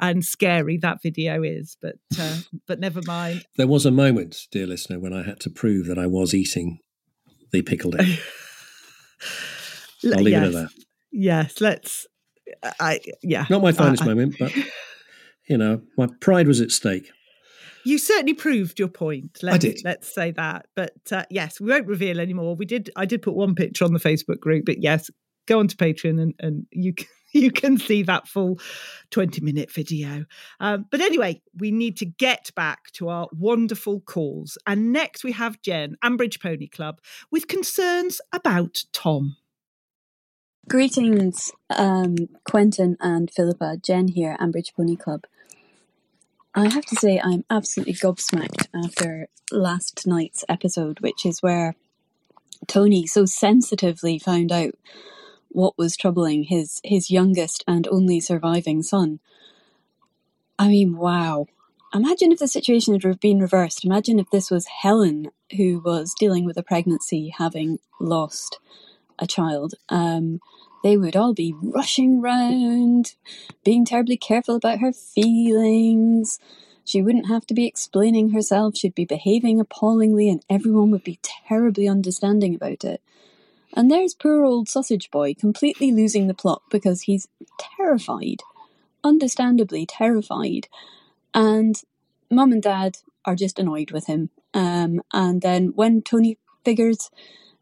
and scary that video is. But uh, but never mind. There was a moment, dear listener, when I had to prove that I was eating the pickled egg. I'll leave yes. it at that. Yes, let's. I yeah. Not my finest I- I- moment, but you know, my pride was at stake. You certainly proved your point. Let's, did. Let's say that. But uh, yes, we won't reveal anymore. We did. I did put one picture on the Facebook group, but yes, go onto Patreon and, and you can, you can see that full twenty minute video. Um, but anyway, we need to get back to our wonderful calls. And next we have Jen, Ambridge Pony Club, with concerns about Tom. Greetings, um, Quentin and Philippa. Jen here, Ambridge Pony Club. I have to say, I'm absolutely gobsmacked after last night's episode, which is where Tony so sensitively found out what was troubling his his youngest and only surviving son. I mean, wow. Imagine if the situation had been reversed. Imagine if this was Helen who was dealing with a pregnancy, having lost a child. Um, they would all be rushing round, being terribly careful about her feelings. She wouldn't have to be explaining herself. She'd be behaving appallingly, and everyone would be terribly understanding about it. And there's poor old sausage boy completely losing the plot because he's terrified, understandably terrified. And mum and dad are just annoyed with him. Um, and then when Tony figures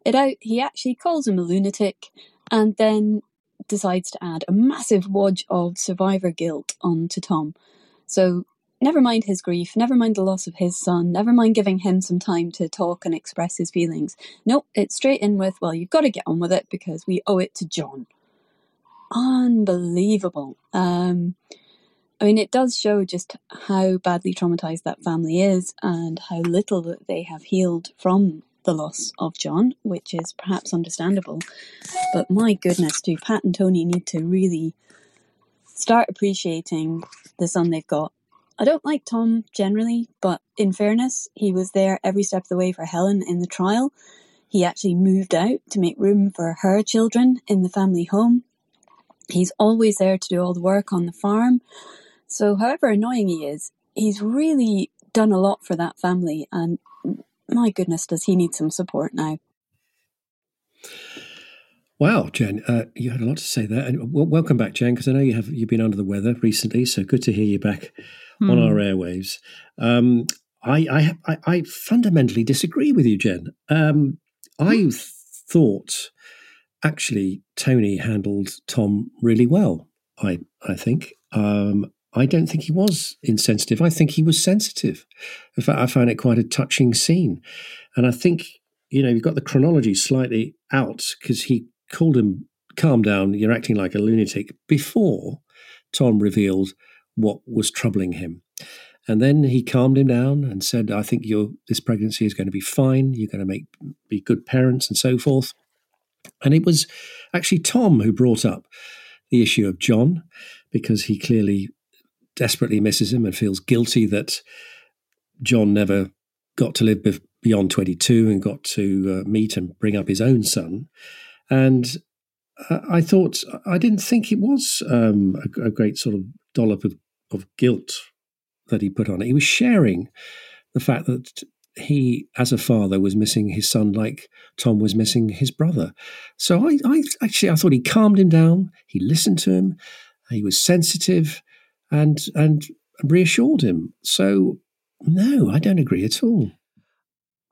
it out, he actually calls him a lunatic and then decides to add a massive wodge of survivor guilt onto Tom. So never mind his grief, never mind the loss of his son, never mind giving him some time to talk and express his feelings. Nope, it's straight in with, well, you've got to get on with it because we owe it to John. Unbelievable. Um, I mean, it does show just how badly traumatized that family is and how little they have healed from the loss of John, which is perhaps understandable. But my goodness, do Pat and Tony need to really start appreciating the son they've got? I don't like Tom generally, but in fairness, he was there every step of the way for Helen in the trial. He actually moved out to make room for her children in the family home. He's always there to do all the work on the farm. So, however annoying he is, he's really done a lot for that family. And my goodness, does he need some support now? Wow, Jen, uh, you had a lot to say there, and w- welcome back, Jen, because I know you have you've been under the weather recently, so good to hear you back on Hmm. our airwaves. Um, I, I, I, I fundamentally disagree with you, Jen. Um, I thought actually Tony handled Tom really well. I, I think. Um, I don't think he was insensitive. I think he was sensitive. In fact, I found it quite a touching scene, and I think you know you've got the chronology slightly out because he called him calm down you're acting like a lunatic before tom revealed what was troubling him. And then he calmed him down and said i think your this pregnancy is going to be fine. You're going to make be good parents and so forth. And it was actually tom who brought up the issue of john because he clearly desperately misses him and feels guilty that john never got to live beyond 22 and got to uh, meet and bring up his own son and uh, I thought I didn't think it was um, a, a, great sort of dollop of, of guilt that he put on it. He was sharing the fact that he, as a father, was missing his son like Tom was missing his brother. So I, I actually I thought he calmed him down. He listened to him. He was sensitive, and and reassured him. So no, I don't agree at all.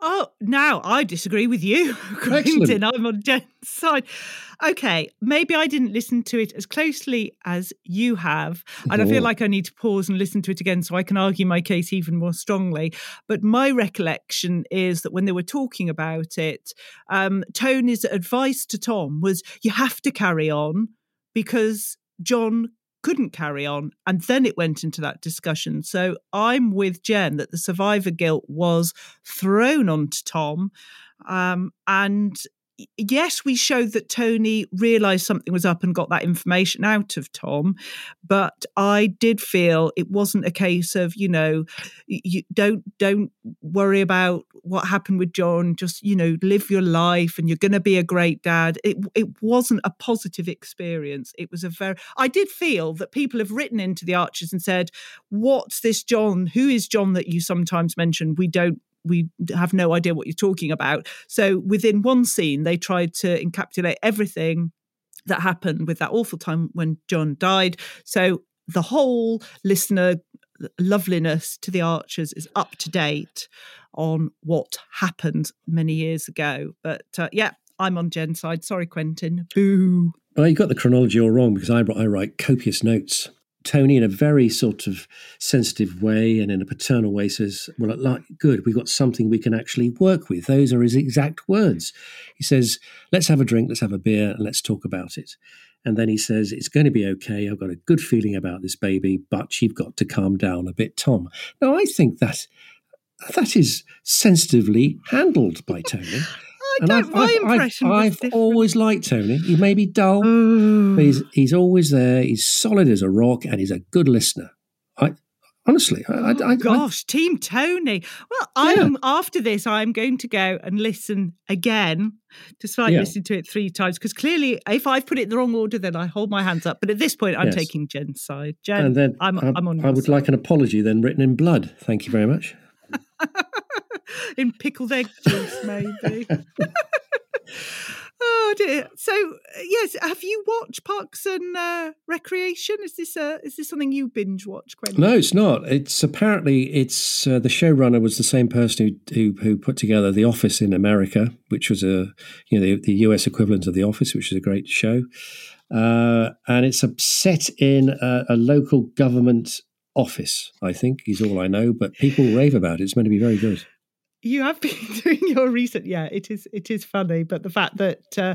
Oh, now I disagree with you, Quentin. I'm on Jen's side. Okay, maybe I didn't listen to it as closely as you have. And oh. I feel like I need to pause and listen to it again so I can argue my case even more strongly. But my recollection is that when they were talking about it, um, Tony's advice to Tom was you have to carry on because John couldn't carry on. And then it went into that discussion. So I'm with Jen that the survivor guilt was thrown onto Tom. Um, and yes, we showed that Tony realised something was up and got that information out of Tom, but I did feel it wasn't a case of you know, you don't don't worry about what happened with John. Just you know, live your life, and you're going to be a great dad. It it wasn't a positive experience. It was a very. I did feel that people have written into the Archers and said, "What's this John? Who is John that you sometimes mention? We don't we have no idea what you're talking about. So within one scene, they tried to encapsulate everything that happened with that awful time when John died. So the whole listener loveliness to the Archers is up to date on what happened many years ago. But uh, yeah, I'm on Jen's side. Sorry, Quentin. Boo. Well, you got the chronology all wrong because I, I write copious notes Tony, in a very sort of sensitive way and in a paternal way, says, Well, like, good, we've got something we can actually work with. Those are his exact words. He says, Let's have a drink, let's have a beer, and let's talk about it. And then he says, It's going to be okay. I've got a good feeling about this baby, but you've got to calm down a bit, Tom. Now, I think that that is sensitively handled by Tony. I don't, I've, my I've, impression I've, I've always liked Tony. He may be dull, mm. but he's he's always there. He's solid as a rock, and he's a good listener. I honestly, I, I, oh, gosh, Team Tony. Well, I'm yeah. after this. I'm going to go and listen again, despite yeah. listening to it three times. Because clearly, if I've put it in the wrong order, then I hold my hands up. But at this point, I'm yes. taking Jen's side. Jen, and then I'm, I'm, I'm on. I would side. like an apology then, written in blood. Thank you very much. in pickled egg juice, maybe. oh dear. So yes, have you watched Parks and uh, Recreation? Is this uh, is this something you binge watch, Quentin? No, it's not. It's apparently it's uh, the showrunner was the same person who, who, who put together The Office in America, which was a you know the, the US equivalent of The Office, which is a great show. Uh, and it's a set in a, a local government office, I think, is all I know. But people rave about it. It's meant to be very good. You have been doing your research. Yeah, it is. It is funny, but the fact that uh,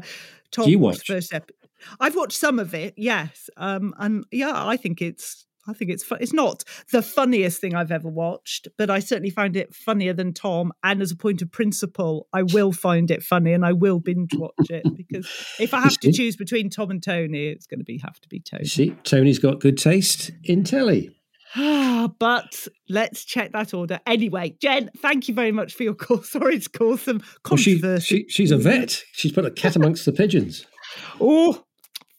Tom Do you watch first episode, I've watched some of it. Yes, um, and yeah, I think it's. I think it's fun. It's not the funniest thing I've ever watched, but I certainly find it funnier than Tom. And as a point of principle, I will find it funny and I will binge watch it because if I have to choose between Tom and Tony, it's going to be have to be Tony. See, Tony's got good taste in telly. but let's check that order. Anyway, Jen, thank you very much for your call. Sorry to cause some controversy. Well, she, she, she's a vet. She's put a cat amongst the pigeons. Oh,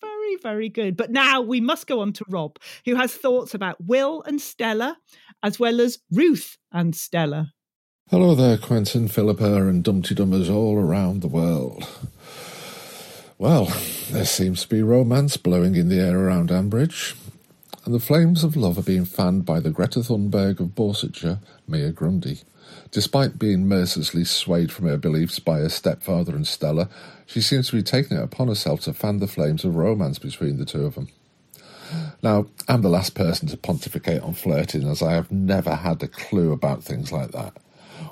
very, very good. But now we must go on to Rob, who has thoughts about Will and Stella, as well as Ruth and Stella. Hello there, Quentin, Philippa, and Dum Dee Dummers all around the world. Well, there seems to be romance blowing in the air around Ambridge and the flames of love are being fanned by the Greta Thunberg of Borsetshire, Mia Grundy. Despite being mercilessly swayed from her beliefs by her stepfather and Stella, she seems to be taking it upon herself to fan the flames of romance between the two of them. Now, I'm the last person to pontificate on flirting, as I have never had a clue about things like that.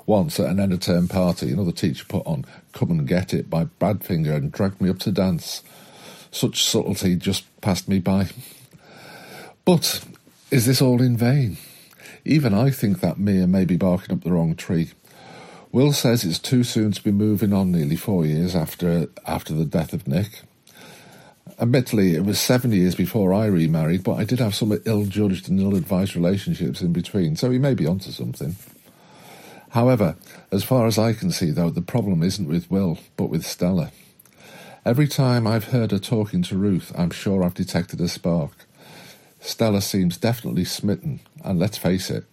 Once at an end of term party, another teacher put on Come and Get It by Badfinger and dragged me up to dance. Such subtlety just passed me by. But is this all in vain? Even I think that Mia may be barking up the wrong tree. Will says it's too soon to be moving on nearly four years after after the death of Nick. Admittedly, it was seven years before I remarried, but I did have some ill-judged and ill-advised relationships in between, so he may be onto something. However, as far as I can see, though, the problem isn't with Will, but with Stella. Every time I've heard her talking to Ruth, I'm sure I've detected a spark. Stella seems definitely smitten, and let's face it,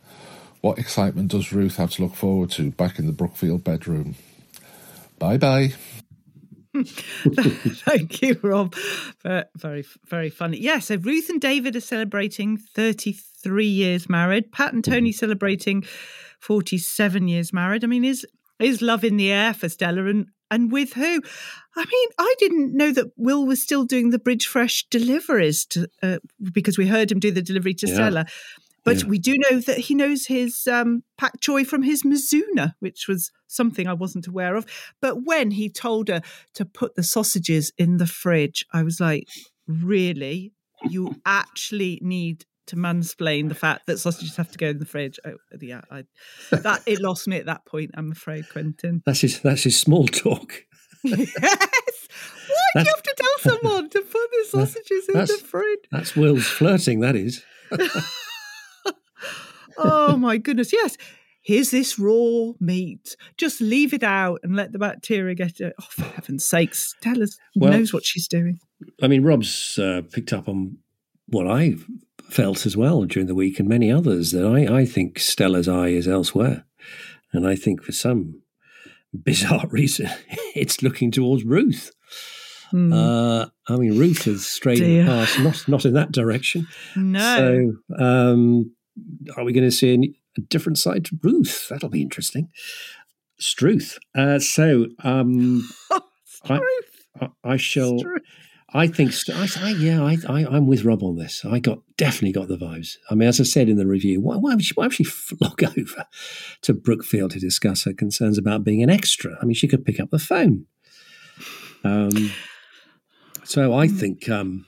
what excitement does Ruth have to look forward to back in the Brookfield bedroom? Bye bye. Thank you, Rob. Very, very funny. Yeah, so Ruth and David are celebrating 33 years married. Pat and Tony mm-hmm. celebrating 47 years married. I mean, is is love in the air for Stella and and with who? I mean, I didn't know that Will was still doing the Bridge Fresh deliveries to, uh, because we heard him do the delivery to yeah. Stella. But yeah. we do know that he knows his um, pak choi from his Mizuna, which was something I wasn't aware of. But when he told her to put the sausages in the fridge, I was like, really? You actually need to mansplain the fact that sausages have to go in the fridge. Oh, yeah, I, that it lost me at that point. I'm afraid, Quentin. That's his. That's his small talk. yes. Why do you have to tell someone to put the sausages in the fridge? That's Will's flirting, that is. oh my goodness, yes. Here's this raw meat. Just leave it out and let the bacteria get it. Oh, for heaven's sakes, Stella's Well- knows what she's doing. I mean, Rob's uh, picked up on what I felt as well during the week, and many others that I, I think Stella's eye is elsewhere, and I think for some bizarre reason, it's looking towards Ruth. Hmm. Uh, I mean, Ruth has strayed in the past, not not in that direction. No. So, um, are we going to see a, a different side to Ruth? That'll be interesting. Struth. Uh, so, um, I, I, I shall. I think. I, I, yeah, I, I, I'm with Rob on this. I got definitely got the vibes. I mean, as I said in the review, why, why would she, why would she flog over to Brookfield to discuss her concerns about being an extra? I mean, she could pick up the phone. Um, so I think, um,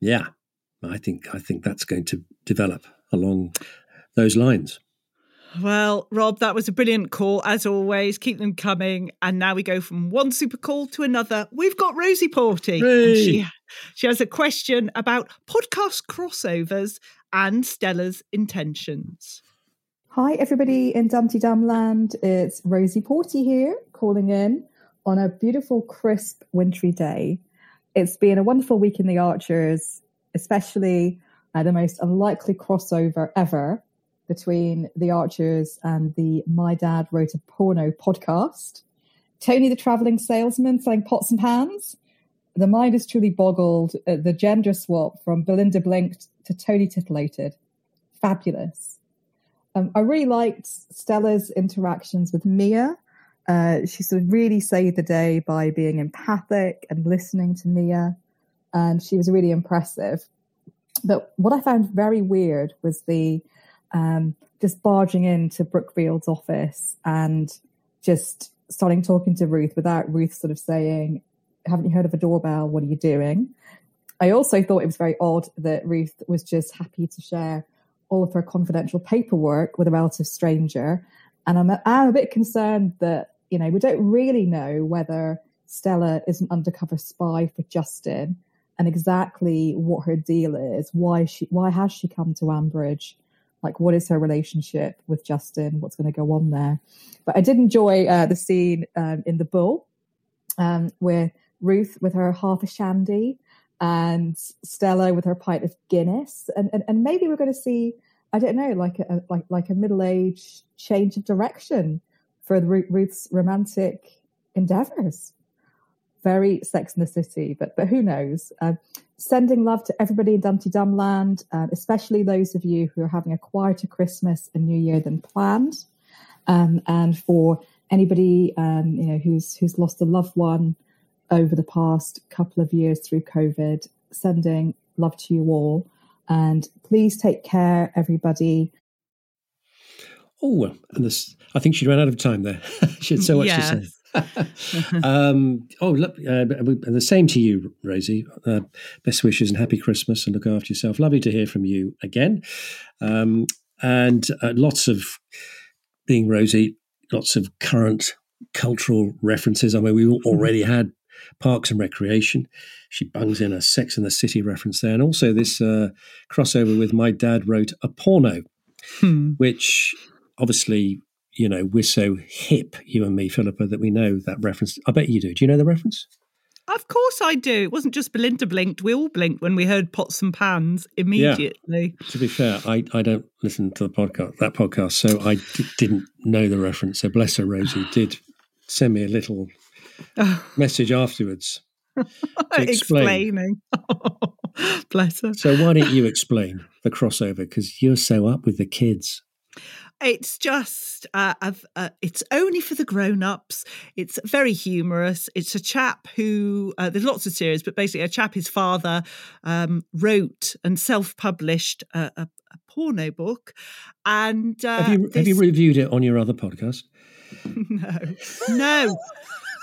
yeah, I think I think that's going to develop along those lines. Well, Rob, that was a brilliant call as always. Keep them coming. And now we go from one super call to another. We've got Rosie Porty. And She, she has a question about podcast crossovers and Stella's intentions. Hi, everybody in Dum Dee Dum Land. It's Rosie Porty here, calling in on a beautiful, crisp, wintry day. It's been a wonderful week in the Archers, especially uh, the most unlikely crossover ever between the Archers and the My Dad Wrote a Porno podcast. Tony the traveling salesman selling pots and pans. The mind is truly boggled the gender swap from Belinda Blinked to Tony Titillated. Fabulous. Um, I really liked Stella's interactions with Mia. Uh, she sort of really saved the day by being empathic and listening to Mia, and she was really impressive. But what I found very weird was the um, just barging into Brookfield's office and just starting talking to Ruth without Ruth sort of saying, Haven't you heard of a doorbell? What are you doing? I also thought it was very odd that Ruth was just happy to share all of her confidential paperwork with a relative stranger. And I'm, I'm a bit concerned that, you know, we don't really know whether Stella is an undercover spy for Justin and exactly what her deal is. Why she, why has she come to Ambridge? Like, what is her relationship with Justin? What's going to go on there? But I did enjoy uh, the scene um, in the Bull um, where Ruth with her half a shandy and Stella with her pint of Guinness, and and, and maybe we're going to see, I don't know, like a like like a middle age change of direction for Ruth's romantic endeavors. Very Sex in the City, but but who knows? Uh, sending love to everybody in Dum Dee Dum Land, uh, especially those of you who are having a quieter Christmas and New Year than planned, um, and for anybody um, you know who's who's lost a loved one over the past couple of years through COVID, sending love to you all. And please take care, everybody. Oh, and this, I think she ran out of time there. she had so much to say. Um, oh, look, uh, and the same to you, Rosie. Uh, best wishes and happy Christmas and look after yourself. Lovely to hear from you again. Um, and uh, lots of being Rosie, lots of current cultural references. I mean, we already had Parks and Recreation. She bungs in a Sex in the City reference there, and also this uh, crossover with My Dad Wrote a Porno, which obviously, you know, we're so hip, you and me, Philippa, that we know that reference. I bet you do. Do you know the reference? Of course I do. It wasn't just Belinda blinked. We all blinked when we heard pots and pans immediately. To be fair, I, I don't listen to the podcast that podcast, so I d- didn't know the reference. So bless her, Rosie did send me a little message afterwards explain. Explaining. Bless her. So why don't you explain the crossover? Because you're so up with the kids. It's just, uh, uh, it's only for the grown ups. It's very humorous. It's a chap who, uh, there's lots of series, but basically, a chap, his father, um, wrote and self published a, a, a porno book. And uh, have you have you reviewed it on your other podcast? no, no.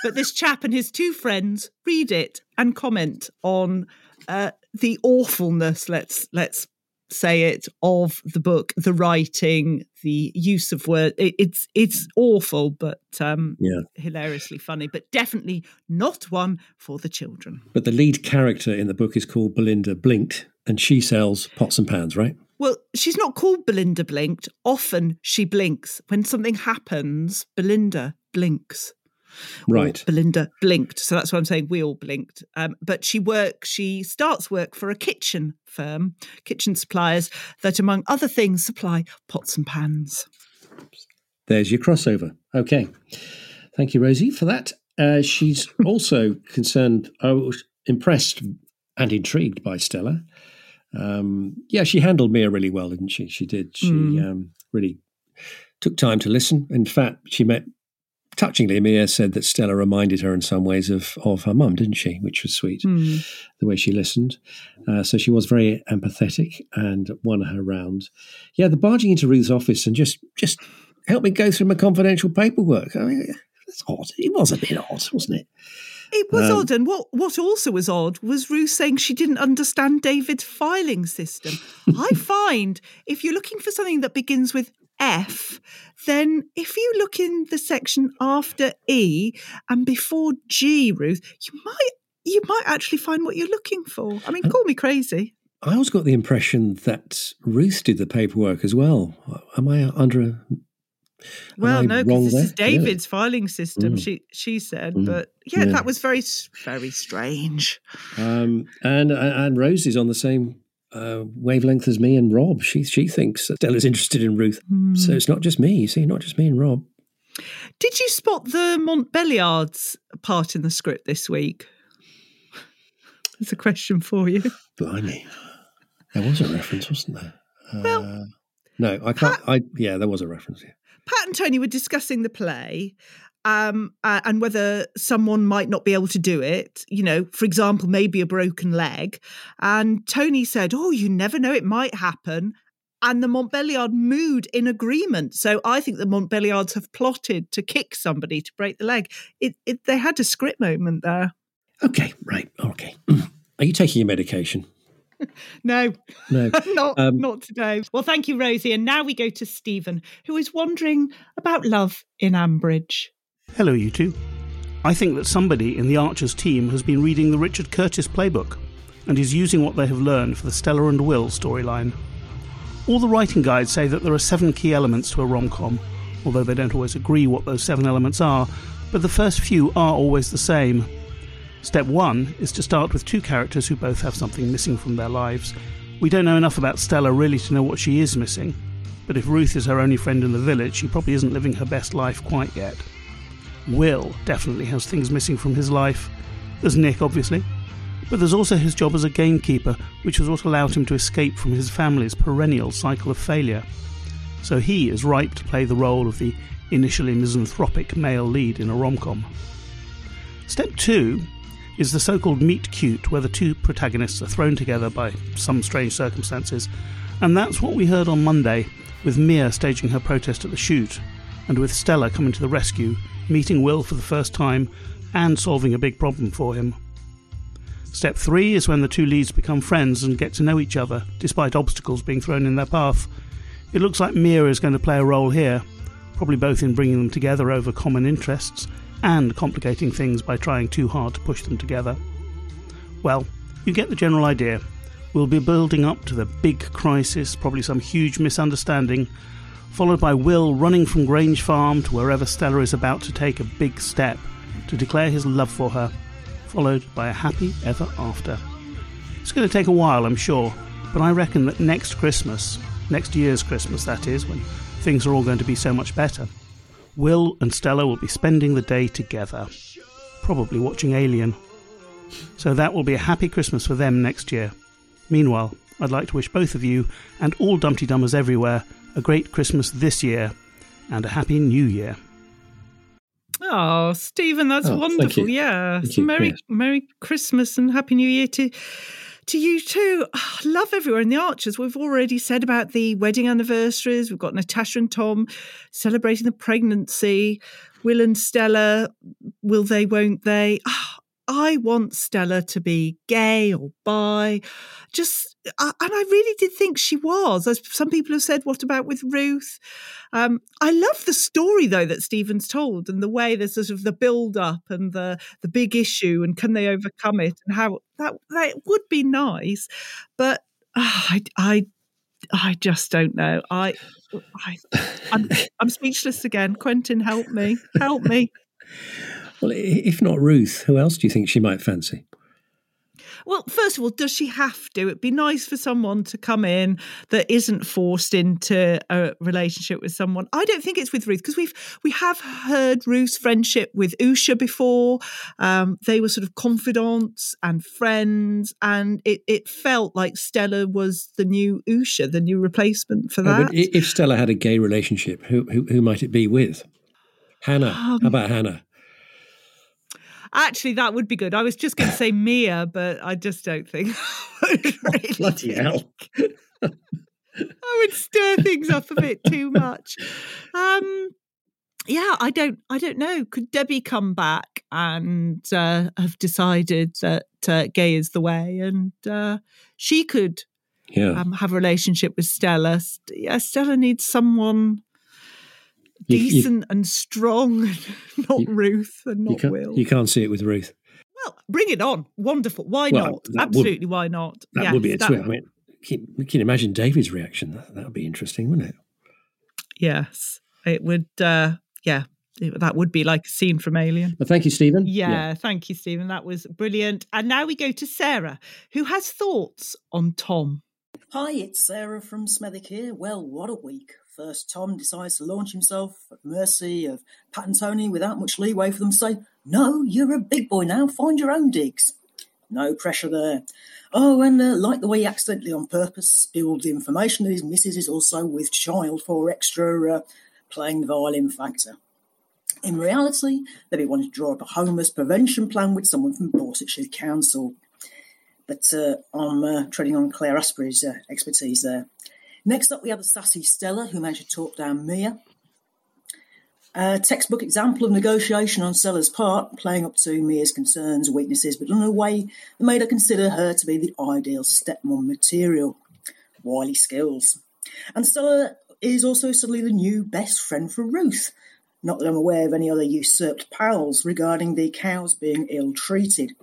But this chap and his two friends read it and comment on uh, the awfulness. Let's let's say it, of the book, the writing, the use of word. It, it's it's awful, but um, Yeah. hilariously funny. But definitely not one for the children. But the lead character in the book is called Belinda Blinked, and she sells pots and pans, right? Well, she's not called Belinda Blinked. Often she blinks. When something happens, Belinda blinks. Right. Belinda blinked. So that's why I'm saying we all blinked. Um, but she works, she starts work for a kitchen firm, kitchen suppliers that, among other things, supply pots and pans. There's your crossover. Okay. Thank you, Rosie, for that. Uh, she's also concerned, I was impressed and intrigued by Stella. Um, yeah, she handled Mia really well, didn't she? She did. She Mm. um, really took time to listen. In fact, she met touchingly. Mia said that Stella reminded her in some ways of of her mum, didn't she? Which was sweet, Hmm. the way she listened. Uh, so she was very empathetic and won her round. Yeah, the barging into Ruth's office and just just help me go through my confidential paperwork. I mean, that's odd. It was a bit odd, wasn't it? It was Um, odd. And what, what also was odd was Ruth saying she didn't understand David's filing system. I find if you're looking for something that begins with F, then if you look in the section after E and before G, Ruth, you might you might actually find what you're looking for. I mean, call me crazy. I always got the impression that Ruth did the paperwork as well. Am I under? A, Well, no, because this there? is David's filing system. Mm. She she said, Mm. but yeah, Yeah. that was very very strange. Um, and and Rose is on the same uh, wavelength as me and Rob. She she thinks that Stella's interested in Ruth. Hmm. So it's not just me. You see, not just me and Rob. Did you spot the Montbéliardes part in the script this week? It's a question for you. Blimey, there was a reference, wasn't there? Uh, no, I can't. I yeah, there was a reference. Yeah. Pat and Tony were discussing the play um, uh, and whether someone might not be able to do it. You know, for example, maybe a broken leg. And Tony said, Oh, you never know, it might happen. And the Montbéliarde mood in agreement. So I think the Montbéliardes have plotted to kick somebody to break the leg. It, it, they had a script moment there. Okay, right. Okay. Are you taking your medication? No, No. not Um, not today. Well, thank you, Rosie. And now we go to Stephen, who is wondering about love in Ambridge. Hello, you two. I think that somebody in the Archers team has been reading the Richard Curtis playbook and is using what they have learned for the Stella and Will storyline. All the writing guides say that there are seven key elements to a rom com, although they don't always agree what those seven elements are, but the first few are always the same. Step one is to start with two characters who both have something missing from their lives. We don't know enough about Stella really to know what she is missing, but if Ruth is her only friend in the village, she probably isn't living her best life quite yet. Will definitely has things missing from his life. There's Nick, obviously, but there's also his job as a gamekeeper, which was what allowed him to escape from his family's perennial cycle of failure. So he is ripe to play the role of the initially misanthropic male lead in a rom com. Step two is the so called meet cute, where the two protagonists are thrown together by some strange circumstances, and that's what we heard on Monday, with Mia staging her protest at the shoot, and with Stella coming to the rescue, meeting Will for the first time, and solving a big problem for him. Step three is when the two leads become friends and get to know each other, despite obstacles being thrown in their path. It looks like Mia is going to play a role here, probably both in bringing them together over common interests and complicating things by trying too hard to push them together. Well, you get the general idea. We'll be building up to the big crisis, probably some huge misunderstanding, followed by Will running from Grange Farm to wherever Stella is about to take a big step to declare his love for her, followed by a happy ever after. It's going to take a while, I'm sure, but I reckon that next Christmas, next year's Christmas that is, when things are all going to be so much better, Will and Stella will be spending the day together, probably watching Alien. So that will be a happy Christmas for them next year. Meanwhile, I'd like to wish both of you and all Dum Dee Dummers everywhere a great Christmas this year and a happy New Year. Oh, Stephen, that's Oh, thank wonderful. you. Yeah. Thank you, Merry yes. Merry Christmas and Happy New Year to to you too. Ah, love everywhere in the Archers. We've already said about the wedding anniversaries. We've got Natasha and Tom celebrating the pregnancy. Will and Stella, will they, won't they? Ah, I want Stella to be gay or bi. Just, and I really did think she was. As some people have said, what about with Ruth? Um, I love the story though that Stephen's told, and the way the sort of the build up and the the big issue, and can they overcome it, and how that that would be nice. But uh, I, I, I just don't know. I, I, I'm, I'm speechless again. Quentin, help me, help me. Well, if not Ruth, who else do you think she might fancy? Well, first of all, does she have to? It'd be nice for someone to come in that isn't forced into a relationship with someone. I don't think it's with Ruth because we've we have heard Ruth's friendship with Usha before. Um, they were sort of confidants and friends, and it, it felt like Stella was the new Usha, the new replacement for that. Oh, if Stella had a gay relationship, who, who who might it be with? Hannah. Um, How about Hannah? Actually, that would be good. I was just going to say Mia, but I just don't think. really Bloody hell. I would stir things up a bit too much. Um, yeah, I don't, I don't know. Could Debbie come back and uh, have decided that uh, gay is the way, and uh, she could yeah. um, have a relationship with Stella? Yeah, Stella needs someone decent you, and strong, not you, Ruth and not you Will. You can't see it with Ruth. Well, bring it on. Wonderful. Why well, not? Absolutely, would, why not? That yes, would be a twist. I mean, can, can you imagine David's reaction? That, that would be interesting, wouldn't it? Yes, it would. Uh, yeah, it, that would be like a scene from Alien. Well, thank you, Stephen. Yeah, yeah, thank you, Stephen. That was brilliant. And now we go to Sarah, who has thoughts on Tom. Hi, it's Sarah from Smethwick here. Well, what a week. First, Tom decides to launch himself at the mercy of Pat and Tony without much leeway for them to say, No, you're a big boy now, find your own digs. No pressure there. Oh, and uh, like the way he accidentally on purpose spilled the information that his missus is also with child for extra uh, playing the violin factor. In reality, they wanted to draw up a homeless prevention plan with someone from Borsetshire Council. But uh, I'm uh, treading on Claire Asprey's uh, expertise there. Next up, we have the sassy Stella, who managed to talk down Mia. A textbook example of negotiation on Stella's part, playing up to Mia's concerns, weaknesses, but in a way that made her consider her to be the ideal stepmom material. Wily skills. And Stella is also suddenly the new best friend for Ruth, not that I'm aware of any other usurped pals regarding the cows being ill treated.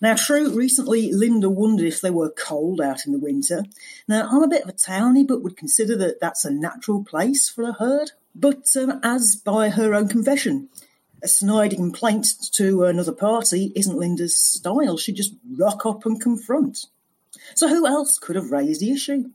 Now, true, recently Linda wondered if they were cold out in the winter. Now, I'm a bit of a townie, but would consider that that's a natural place for a herd. But um, as by her own confession, a snide complaint to another party isn't Linda's style. She'd just rock up and confront. So, who else could have raised the issue?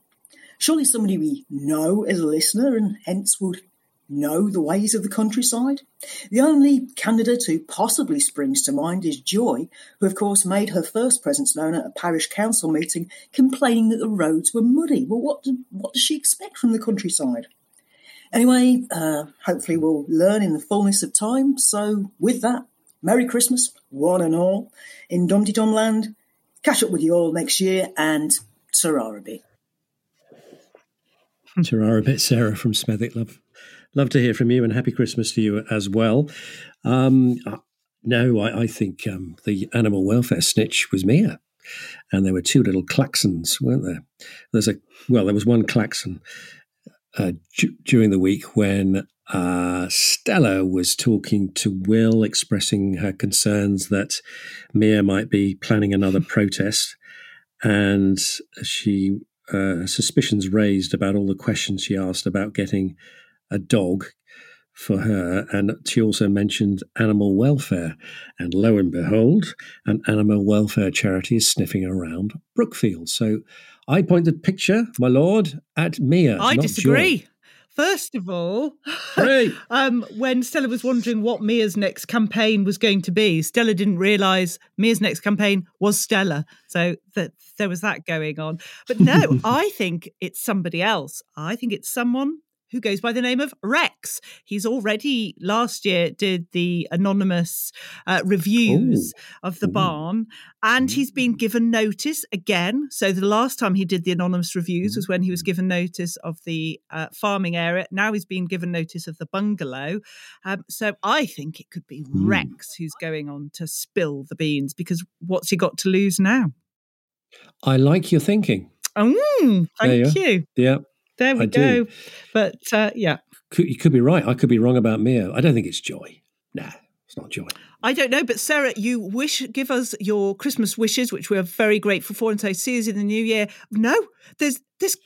Surely somebody we know as a listener and hence would know the ways of the countryside? The only candidate who possibly springs to mind is Joy, who of course made her first presence known at a parish council meeting complaining that the roads were muddy. Well, what, do, what does she expect from the countryside? Anyway, uh, hopefully we'll learn in the fullness of time. So with that, Merry Christmas, one and all, in Dum Dum Land. Catch up with you all next year and ta bit. bit, Sarah from Smethwick, love. Love to hear from you and happy Christmas to you as well. Um, no, I, I think um, the animal welfare snitch was Mia. And there were two little klaxons, weren't there? There's a well, there was one klaxon uh, d- during the week when uh, Stella was talking to Will, expressing her concerns that Mia might be planning another protest, and she uh, suspicions raised about all the questions she asked about getting a dog for her. And she also mentioned animal welfare. And lo and behold, an animal welfare charity is sniffing around Brookfield. So I point the picture, my lord, at Mia. I disagree. Joy. First of all, um, when Stella was wondering what Mia's next campaign was going to be, Stella didn't realise Mia's next campaign was Stella. So that there was that going on. But no, I think it's somebody else. I think it's someone who goes by the name of Rex. He's already last year did the anonymous uh, reviews Ooh. of the Ooh. barn, and he's been given notice again. So the last time he did the anonymous reviews was when he was given notice of the uh, farming area. Now he's been given notice of the bungalow. Um, so I think it could be mm. Rex who's going on to spill the beans because what's he got to lose now? I like your thinking. Mm, thank you, you. Yeah. There we I go. Do. But uh, yeah. Could, you could be right. I could be wrong about Mia. I don't think it's Joy. Nah, it's not Joy. I don't know, but Sarah, you wish give us your Christmas wishes, which we're very grateful for, and say see us in the new year. No, there's this.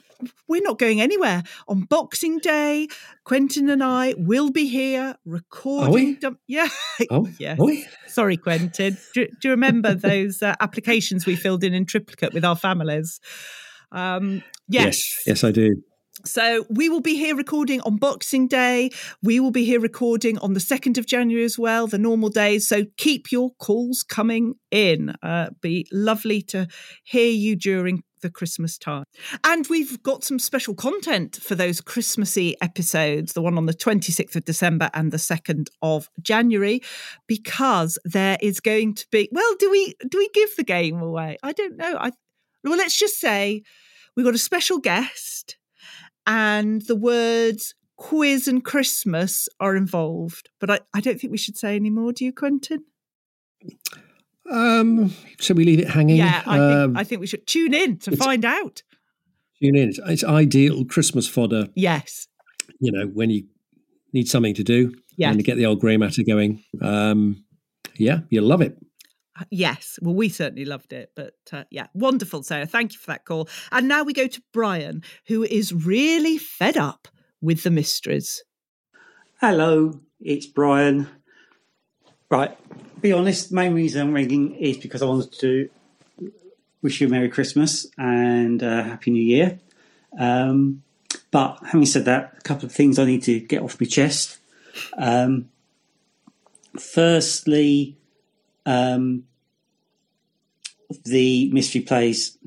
We're not going anywhere on Boxing Day. Quentin and I will be here recording. Dum- yeah, oh, yeah. We? Sorry, Quentin. Do, do, you remember those uh, applications we filled in in triplicate with our families? Um, yes, yes, yes, I do. So we will be here recording on Boxing Day. We will be here recording on the 2nd of January as well, the normal days. So keep your calls coming in. Uh, be lovely to hear you during the Christmas time. And we've got some special content for those Christmassy episodes, the one on the 26th of December and the 2nd of January, because there is going to be well, do we do we give the game away? I don't know. I well, let's just say we've got a special guest and the words quiz and Christmas are involved. But I, I don't think we should say any more, do you, Quentin? Um, so we leave it hanging. Yeah, I, um, think, I think we should tune in to find out. Tune in. It's, it's, ideal Christmas fodder. Yes. You know, when you need something to do yes. and to get the old grey matter going. Um, yeah, you'll love it. Yes, well, we certainly loved it, but uh, yeah, wonderful, Sarah. Thank you for that call. And now we go to Brian, who is really fed up with the mysteries. Hello, it's Brian. Right, be honest, main reason I'm ringing is because I wanted to wish you a Merry Christmas and a Happy New Year. Um, but having said that, a couple of things I need to get off my chest. Um, firstly, um, the mystery plays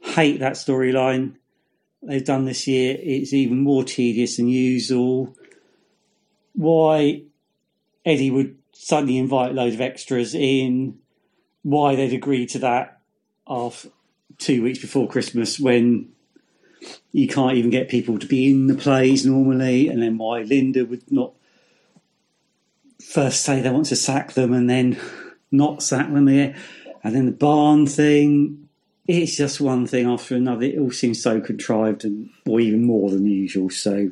hate that storyline they've done this year. It's even more tedious than usual. Why Eddie would suddenly invite loads of extras in, why they'd agree to that off two weeks before Christmas when you can't even get people to be in the plays normally, and then why Linda would not first say they want to sack them and then not sack them there. And then the barn thing, it's just one thing after another. It all seems so contrived and, or even more than usual. So,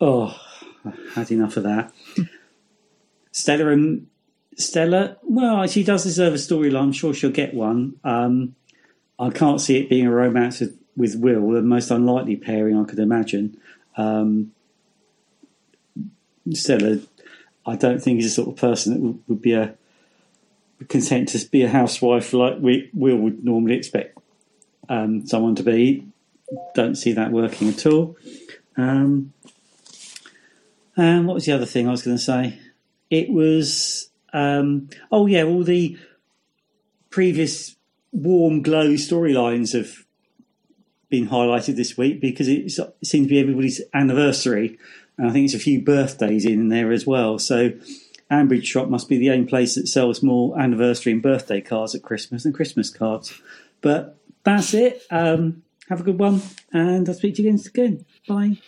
oh, I had enough of that. Stella and Stella, well, she does deserve a storyline. I'm sure she'll get one. Um, I can't see it being a romance with, with Will, the most unlikely pairing I could imagine. Um, Stella, I don't think is the sort of person that would be a content to be a housewife like we Will would normally expect um, someone to be. Don't see that working at all. Um, and what was the other thing I was going to say? It was um, oh yeah, all the previous warm glow storylines have been highlighted this week because it seems to be everybody's anniversary, and I think it's a few birthdays in there as well. So Ambridge Shop must be the only place that sells more anniversary and birthday cards at Christmas than Christmas cards. But that's it. Um, have a good one, and I'll speak to you again. Soon. Bye.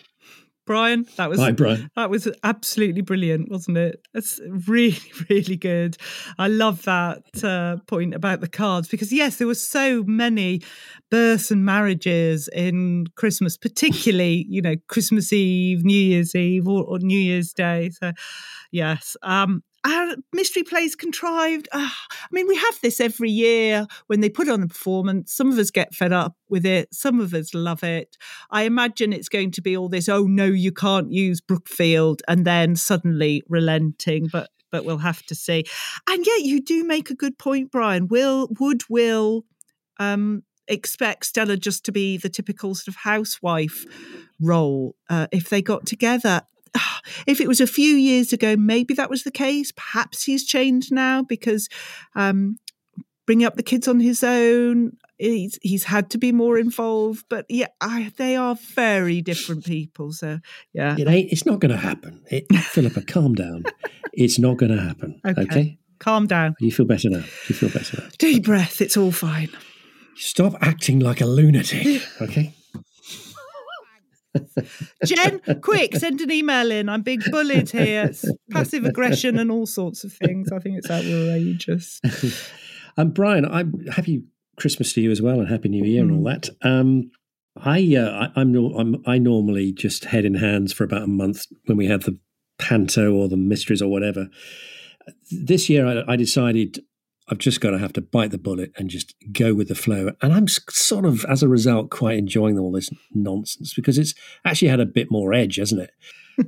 Brian. That was Hi, Brian. That was absolutely brilliant, wasn't it? It's really, really good. I love that uh, point about the cards because yes, there were so many births and marriages in Christmas, particularly you know Christmas Eve, New Year's Eve, or, or New Year's Day. So yes, um, our mystery plays contrived. Uh, I mean, we have this every year when they put on a performance. Some of us get fed up with it, some of us love it. I imagine it's going to be all this, oh no, you can't use Brookfield, and then suddenly relenting, but but we'll have to see. And yet you do make a good point, Brian. Will would Will um expect Stella just to be the typical sort of housewife role uh, if they got together if it was a few years ago, maybe that was the case. Perhaps he's changed now because um, bringing up the kids on his own he's he's had to be more involved. But yeah, I, they are very different people. So yeah, It ain't. It's not going to happen. It, Philippa, calm down. It's not going to happen. Okay. Okay. calm down, you feel better now? You feel better now? deep breath. It's all fine. Stop acting like a lunatic. Okay. Jen, quick, send an email in. I'm being bullied here. It's passive aggression and all sorts of things. I think it's outrageous. Um, Brian, I'm happy Christmas to you as well, and Happy New Year and all Mm. that. Um, I, uh, I I'm, I'm I normally just head in hands for about a month when we have the panto or the mysteries or whatever. This year, I, I decided I've just got to have to bite the bullet and just go with the flow. And I'm sort of, as a result, quite enjoying all this nonsense because it's actually had a bit more edge, hasn't it?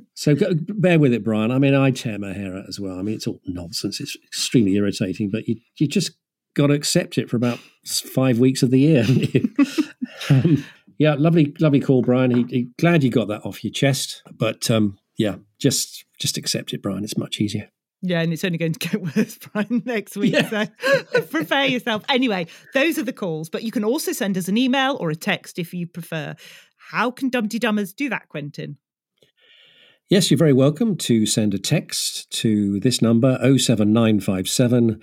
so go, bear with it, Brian. I mean, I tear my hair out as well. I mean, it's all nonsense. It's extremely irritating, but you you just got to accept it for about five weeks of the year. um, yeah, lovely, lovely call, Brian. He, he, glad you got that off your chest. But um, yeah, just just accept it, Brian. It's much easier. Yeah, and it's only going to get worse, Brian, next week. So prepare yourself. Anyway, those are the calls, but you can also send us an email or a text if you prefer. How can Dum Dee Dummers do that, Quentin? Yes, you're very welcome to send a text to this number 07957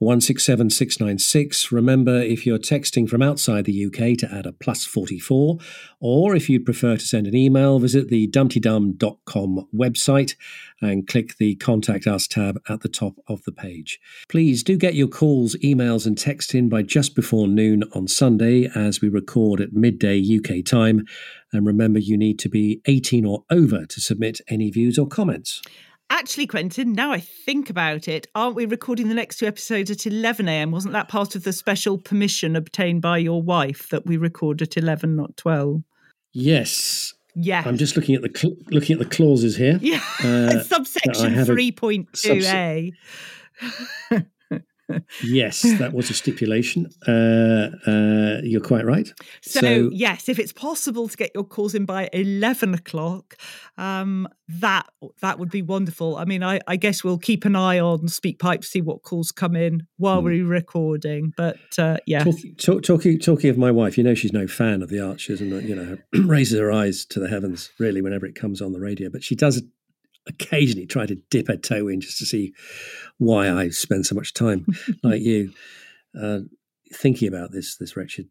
167 696. Remember, if you're texting from outside the UK, to add a plus 44, or if you'd prefer to send an email, visit the dumdeedum.com website and click the Contact Us tab at the top of the page. Please do get your calls, emails, and text in by just before noon on Sunday as we record at midday UK time. And remember, you need to be 18 or over to submit any views or comments. Actually, Quentin, now I think about it, aren't we recording the next two episodes at 11 a.m.? Wasn't that part of the special permission obtained by your wife that we record at 11, not 12? Yes. Yes. I'm just looking at the cl- looking at the clauses here. Yeah, Uh, subsection I have a- 3.2a. Yes, that was a stipulation. Uh, uh, you're quite right. So, yes, if it's possible to get your calls in by eleven o'clock, um, that that would be wonderful. I mean, I, I guess we'll keep an eye on SpeakPipe to see what calls come in while we're recording. But uh, yeah, Talk, talk, talking, talking of my wife, you know she's no fan of the Archers, and you know raises her eyes to the heavens really whenever it comes on the radio. But she does occasionally try to dip her toe in just to see why I spend so much time, like you, uh, thinking about this this wretched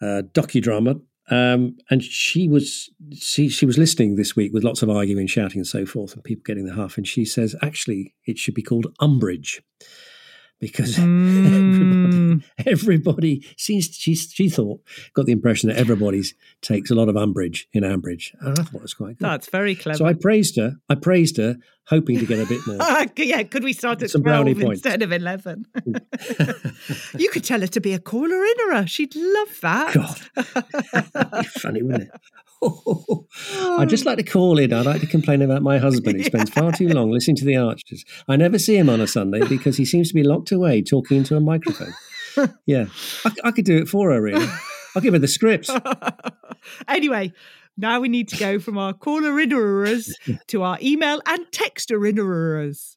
uh, docudrama. Um, and she was she she was listening this week with lots of arguing, shouting, and so forth, and people getting the huff. And she says, actually, it should be called Umbridge because everybody, mm. everybody seems she she thought got the impression that everybody's takes a lot of umbrage in Ambridge. And I thought it was quite good. that's very clever. So I praised her. I praised her, hoping to get a bit more. Ah, yeah, could we start at Some brownie 12 points. instead of 11? you could tell her to be a caller innerer. She'd love that. God. Funny, wouldn't it? I'd just like to call in. I'd like to complain about my husband who spends far too long listening to the Archers. I never see him on a Sunday because he seems to be locked away talking into a microphone. Yeah, I, I could do it for her, really. I'll give her the scripts. anyway, now we need to go from our caller to our email and innerers.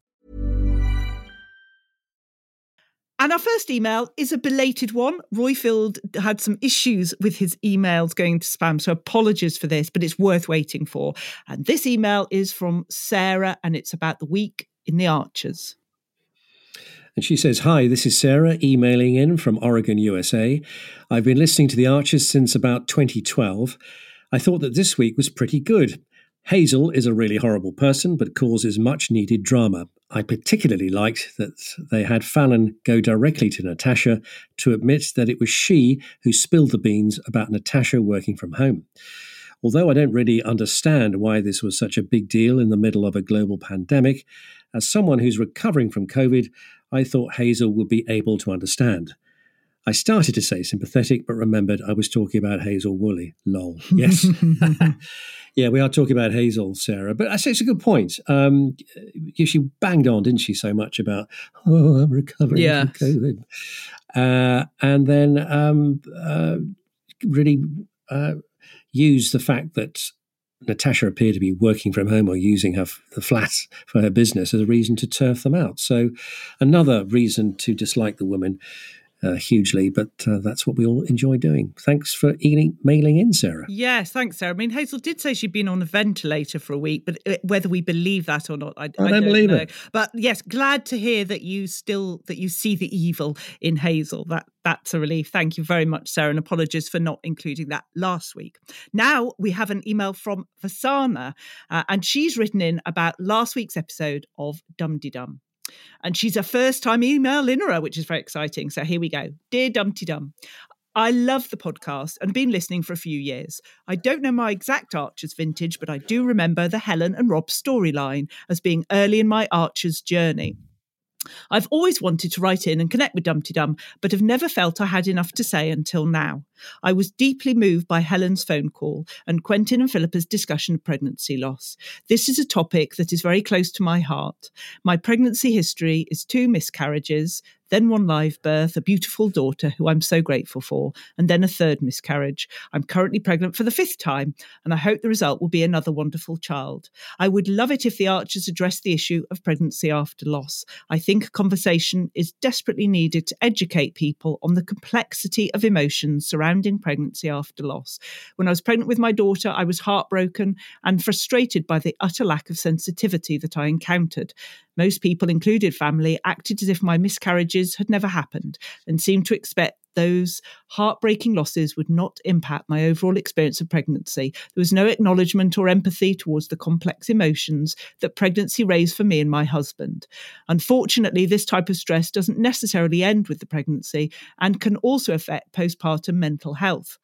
And our first email is a belated one. Roifield had some issues with his emails going to spam, so apologies for this, but it's worth waiting for. And this email is from Sarah, and it's about the week in the Archers. And she says, Hi, this is Sarah emailing in from Oregon, USA. I've been listening to The Archers since about 2012. I thought that this week was pretty good. Hazel is a really horrible person, but causes much needed drama. I particularly liked that they had Fallon go directly to Natasha to admit that it was she who spilled the beans about Natasha working from home. Although I don't really understand why this was such a big deal in the middle of a global pandemic, as someone who's recovering from COVID, I thought Hazel would be able to understand. I started to say sympathetic, but remembered I was talking about Hazel Woolley. Lol. Yes. yeah, we are talking about Hazel, Sarah. But I say it's a good point. Um, she banged on, didn't she, so much about, oh, I'm recovering Yes. from COVID. Uh, and then um, uh, really uh, used the fact that Natasha appeared to be working from home or using her the flat for her business as a reason to turf them out. So another reason to dislike the woman uh, hugely, but uh, that's what we all enjoy doing. Thanks for e- mailing in, Sarah. Yes, thanks, Sarah. I mean, Hazel did say she'd been on a ventilator for a week, but uh, whether we believe that or not, I, I don't believe know. it. But yes, glad to hear that you still that you see the evil in Hazel. That that's a relief. Thank you very much, Sarah, and apologies for not including that last week. Now we have an email from Vasana, uh, and she's written in about last week's episode of Dum Dum. And she's a first time email innerer, which is very exciting. So here we go. Dear Dum Dee Dum, I love the podcast and been listening for a few years. I don't know my exact Archers vintage, but I do remember the Helen and Rob storyline as being early in my Archers journey. I've always wanted to write in and connect with Dum Dee Dum, but have never felt I had enough to say until now. I was deeply moved by Helen's phone call and Quentin and Philippa's discussion of pregnancy loss. This is a topic that is very close to my heart. My pregnancy history is two miscarriages, then one live birth, a beautiful daughter who I'm so grateful for, and then a third miscarriage. I'm currently pregnant for the fifth time, and I hope the result will be another wonderful child. I would love it if the Archers addressed the issue of pregnancy after loss. I think a conversation is desperately needed to educate people on the complexity of emotions surrounding pregnancy after loss. When I was pregnant with my daughter, I was heartbroken and frustrated by the utter lack of sensitivity that I encountered. Most people, included family, acted as if my miscarriages had never happened and seemed to expect those heartbreaking losses would not impact my overall experience of pregnancy. There was no acknowledgement or empathy towards the complex emotions that pregnancy raised for me and my husband. Unfortunately, this type of stress doesn't necessarily end with the pregnancy and can also affect postpartum mental health.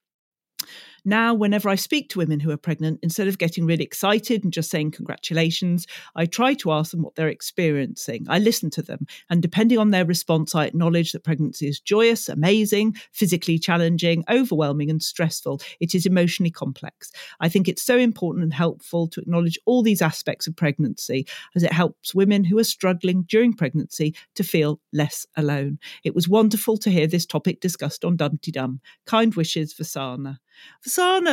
Now, whenever I speak to women who are pregnant, instead of getting really excited and just saying congratulations, I try to ask them what they're experiencing. I listen to them, and depending on their response, I acknowledge that pregnancy is joyous, amazing, physically challenging, overwhelming, and stressful. It is emotionally complex. I think it's so important and helpful to acknowledge all these aspects of pregnancy as it helps women who are struggling during pregnancy to feel less alone. It was wonderful to hear this topic discussed on Dum Dee Dum. Kind wishes, Vasana. Vasana,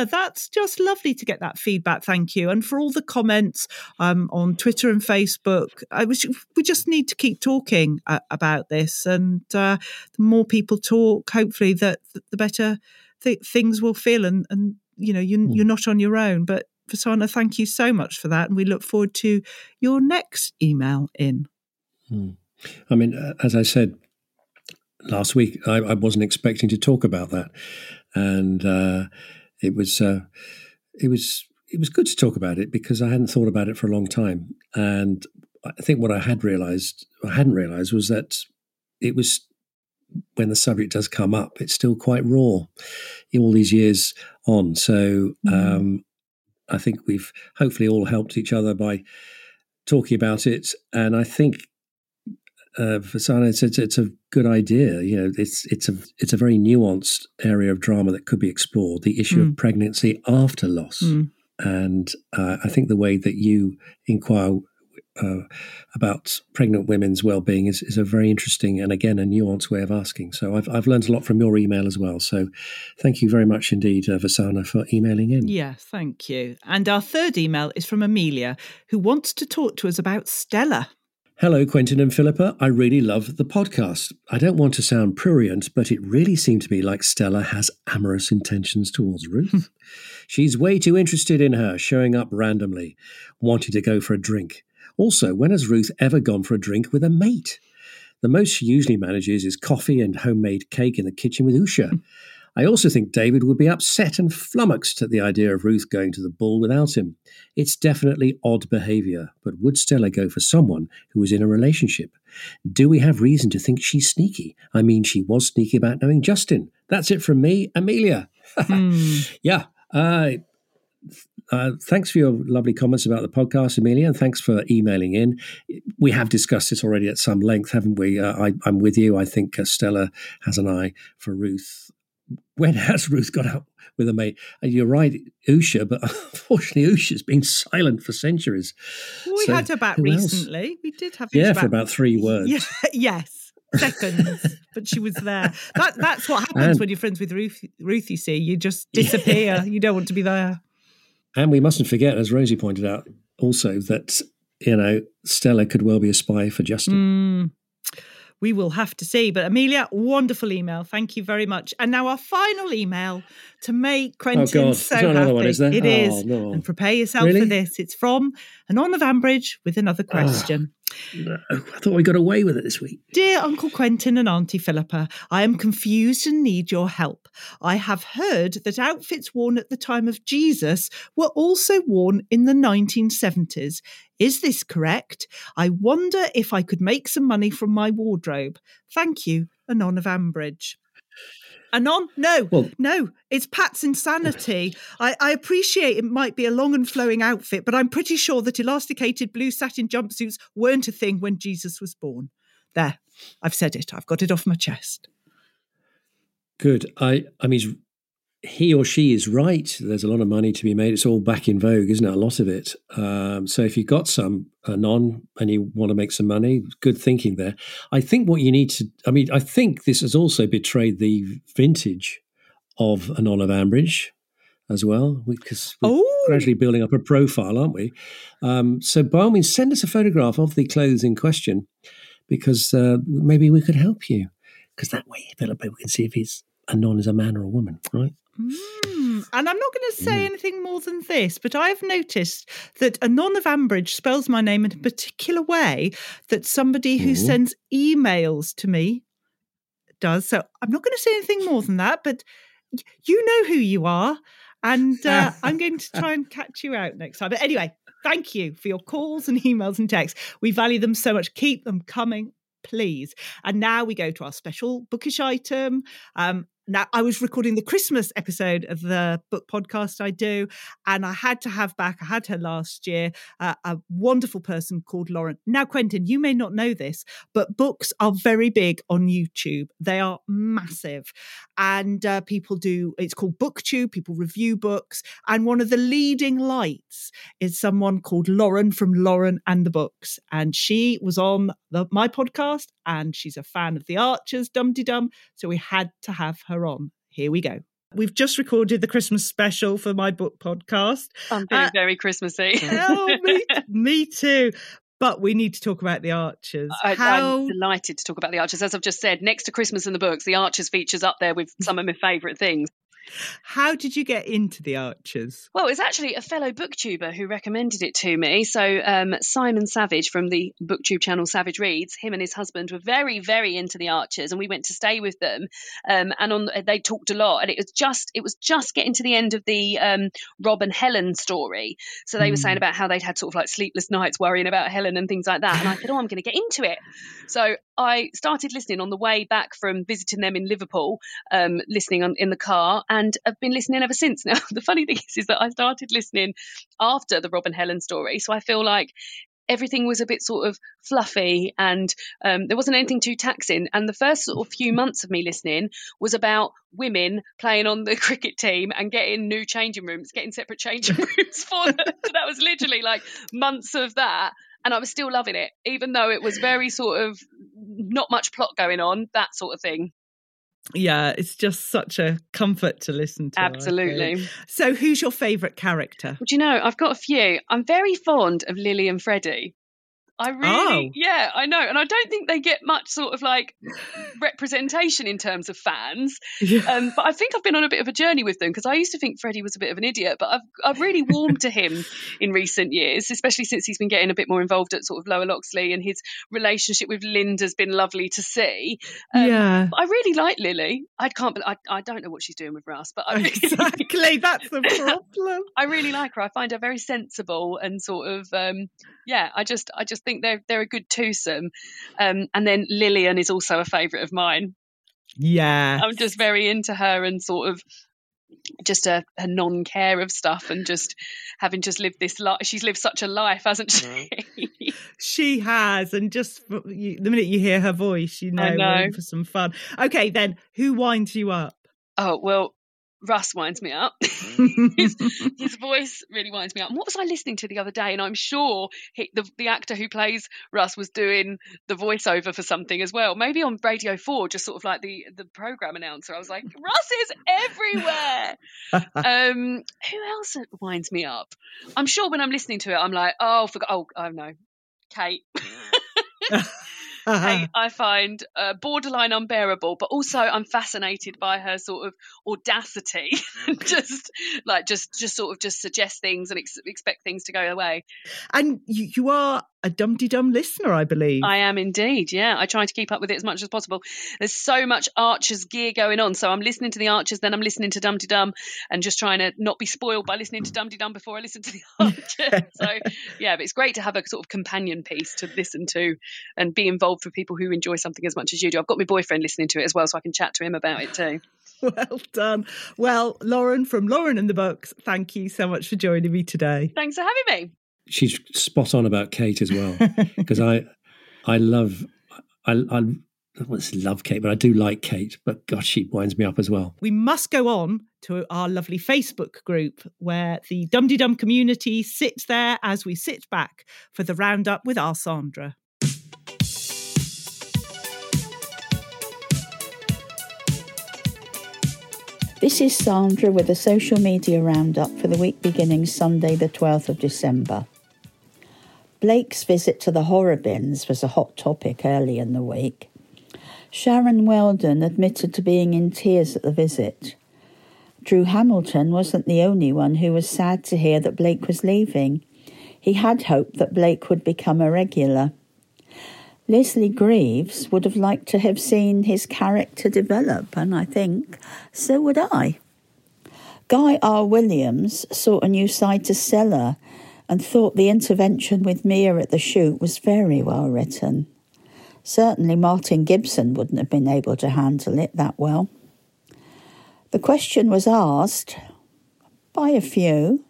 that's just lovely to get that feedback. Thank you. And for all the comments um, on Twitter and Facebook, I wish we just need to keep talking uh, about this. And uh, the more people talk, hopefully, that the better th- things will feel. And, and you know, you, you're not on your own. But Vasana, thank you so much for that. And we look forward to your next email in. Hmm. I mean, uh, as I said last week, I, I wasn't expecting to talk about that, and uh, it was uh, it was it was good to talk about it because I hadn't thought about it for a long time, and I think what I had realised, I hadn't realised, was that it was when the subject does come up, it's still quite raw all these years on. So um, I think we've hopefully all helped each other by talking about it. And I think uh, Vasana, it's, it's, it's a good idea. You know, it's it's a it's a very nuanced area of drama that could be explored. The issue Mm. of pregnancy after loss, Mm. and uh, I think the way that you inquire uh, about pregnant women's well-being is, is a very interesting and again a nuanced way of asking. So I've I've learned a lot from your email as well. So thank you very much indeed, uh, Vasana, for emailing in. Yeah, thank you. And our third email is from Amelia, who wants to talk to us about Stella. Hello, Quentin and Philippa. I really love the podcast. I don't want to sound prurient, but it really seemed to me like Stella has amorous intentions towards Ruth. Hmm. She's way too interested in her, showing up randomly, wanting to go for a drink. Also, when has Ruth ever gone for a drink with a mate? The most she usually manages is coffee and homemade cake in the kitchen with Usha. Hmm. I also think David would be upset and flummoxed at the idea of Ruth going to the ball without him. It's definitely odd behaviour, but would Stella go for someone who was in a relationship? Do we have reason to think she's sneaky? I mean, she was sneaky about knowing Justin. That's it from me, Amelia. yeah. Uh, uh, thanks for your lovely comments about the podcast, Amelia, and thanks for emailing in. We have discussed this already at some length, haven't we? Uh, I, I'm with you. I think uh, Stella has an eye for Ruth. When has Ruth got out with a mate? And you're right, Usha, but unfortunately, Usha's been silent for centuries. We So had her back who else? recently. We did have Yeah, Usha for about three words. Yeah, yes, seconds, but she was there. That that's what happens And- when you're friends with Ruth. Ruth, you see, you just disappear. You don't want to be there. And we mustn't forget, as Rosie pointed out, also that you know Stella could well be a spy for Justin. Mm. We will have to see. But Amelia, wonderful email. Thank you very much. And now our final email to make Quentin Oh, so happy. one, is? It Oh, is. no. And prepare yourself Really? for this. It's from Anon of Ambridge with another Ah. question. No, I thought we got away with it this week. Dear Uncle Quentin and Auntie Philippa, I am confused and need your help. I have heard that outfits worn at the time of Jesus were also worn in the 1970s. Is this correct? I wonder if I could make some money from my wardrobe. Thank you, Anon of Ambridge. Anon, no, no, it's Pat's insanity. I, I appreciate it might be a long and flowing outfit, but I'm pretty sure that elasticated blue satin jumpsuits weren't a thing when Jesus was born. There, I've said it. I've got it off my chest. Good. I, I mean, he or she is right. There's a lot of money to be made. It's all back in vogue, isn't it? A lot of it. Um, so if you've got some uh, non and you want to make some money, good thinking there. I think what you need to, I mean, I think this has also betrayed the vintage of Anon of Ambridge as well, because we're gradually building up a profile, aren't we? Um, so by all means, send us a photograph of the clothes in question, because uh, maybe we could help you. Because that way, Philippa, we can see if he's a non is a man or a woman, right? Mm, and I'm not going to say anything more than this, but I've noticed that Anon of Ambridge spells my name in a particular way that somebody who sends emails to me does. So I'm not going to say anything more than that, but you know who you are. And uh, I'm going to try and catch you out next time. But anyway, thank you for your calls and emails and texts. We value them so much. Keep them coming, please. And now we go to our special bookish item. Um, now, I was recording the Christmas episode of the book podcast I do, and I had to have back, I had her last year, uh, a wonderful person called Lauren. Now, Quentin, you may not know this, but books are very big on YouTube. They are massive. And uh, people do, it's called BookTube, people review books. And one of the leading lights is someone called Lauren from Lauren and the Books. And she was on the, my podcast, and she's a fan of The Archers, Dum Dee Dum. So we had to have her on. Here we go. We've just recorded the Christmas special for my book podcast. I'm feeling Uh, very Christmassy. oh, me, me too. But we need to talk about the Archers. I, How I'm delighted to talk about the Archers. As I've just said, next to Christmas in the books, the Archers features up there with some of my favourite things. How did you get into the Archers? Well, it's actually a fellow booktuber who recommended it to me. So um, Simon Savage from the booktube channel Savage Reads, him and his husband were very, very into the Archers, and we went to stay with them. Um, and on they talked a lot, and it was just it was just getting to the end of the um, Rob and Helen story. So they were saying Mm. about how they'd had sort of like sleepless nights worrying about Helen and things like that. And I said, oh, I'm going to get into it. So I started listening on the way back from visiting them in Liverpool, um, listening on, in the car, and I've been listening ever since. Now, the funny thing is, is that I started listening after the Rob and Helen story, so I feel like everything was a bit sort of fluffy and um, there wasn't anything too taxing. And the first sort of few months of me listening was about women playing on the cricket team and getting new changing rooms, getting separate changing rooms for them. so that was literally like months of that. And I was still loving it, even though it was very sort of not much plot going on, that sort of thing. Yeah, it's just such a comfort to listen to. Absolutely. So, who's your favourite character? Well, do you know, I've got a few. I'm very fond of Lily and Freddie. I really, Oh. yeah, I know, and I don't think they get much sort of like representation in terms of fans. Um, but I think I've been on a bit of a journey with them because I used to think Freddie was a bit of an idiot, but I've I've really warmed to him in recent years, especially since he's been getting a bit more involved at sort of Lower Loxley, and his relationship with Linda's been lovely to see. Um, Yeah. I really like Lily. I can't, I I don't know what she's doing with Russ, but I really, exactly that's the problem. I really like her. I find her very sensible and sort of um, yeah. I just I just think they're they're a good twosome. Um, and then Lillian is also a favourite of mine. Yeah. I'm just very into her and sort of just a, a non-care of stuff and just having just lived this life. She's lived such a life, hasn't she? She has, and just you, the minute you hear her voice, you know, I we're in know. for some fun. Okay, then who winds you up? Oh well, Russ winds me up. his, his voice really winds me up. And what was I listening to the other day? And I'm sure he, the the actor who plays Russ was doing the voiceover for something as well. Maybe on Radio Four, just sort of like the the program announcer. I was like, Russ is everywhere. um, who else winds me up? I'm sure when I'm listening to it, I'm like, oh, forgot. Oh, oh no, Kate. Kate, I find uh, borderline unbearable, but also I'm fascinated by her sort of audacity, just like just just sort of just suggest things and ex- expect things to go away. And you, you are a Dum Dee Dum listener, I believe. I am indeed, yeah. I try to keep up with it as much as possible. There's so much Archers gear going on, so I'm listening to the Archers, then I'm listening to Dum Dee Dum, and just trying to not be spoiled by listening to Dum Dee Dum before I listen to the Archers. so yeah, but it's great to have a sort of companion piece to listen to and be involved with people who enjoy something as much as you do. I've got my boyfriend listening to it as well, so I can chat to him about it too. Well done. Well, Lauren from Lauren and the Books, thank you so much for joining me today. Thanks for having me. she's spot on about Kate as well because I I love I I I don't want to say love Kate, but I do like Kate. But gosh, she winds me up as well. We must go on to our lovely Facebook group where the Dum Dum community sits there as we sit back for the roundup with our Sandra. This is Sandra with a social media roundup for the week beginning Sunday, the 12th of December. Blake's visit to the Horrobins was a hot topic early in the week. Sharon Weldon admitted to being in tears at the visit. Drew Hamilton wasn't the only one who was sad to hear that Blake was leaving. He had hoped that Blake would become a regular. Leslie Greaves would have liked to have seen his character develop, and I think so would I. Guy R. Williams saw a new side to Stella and thought the intervention with Mia at the shoot was very well written. Certainly, Martin Gibson wouldn't have been able to handle it that well. The question was asked by a few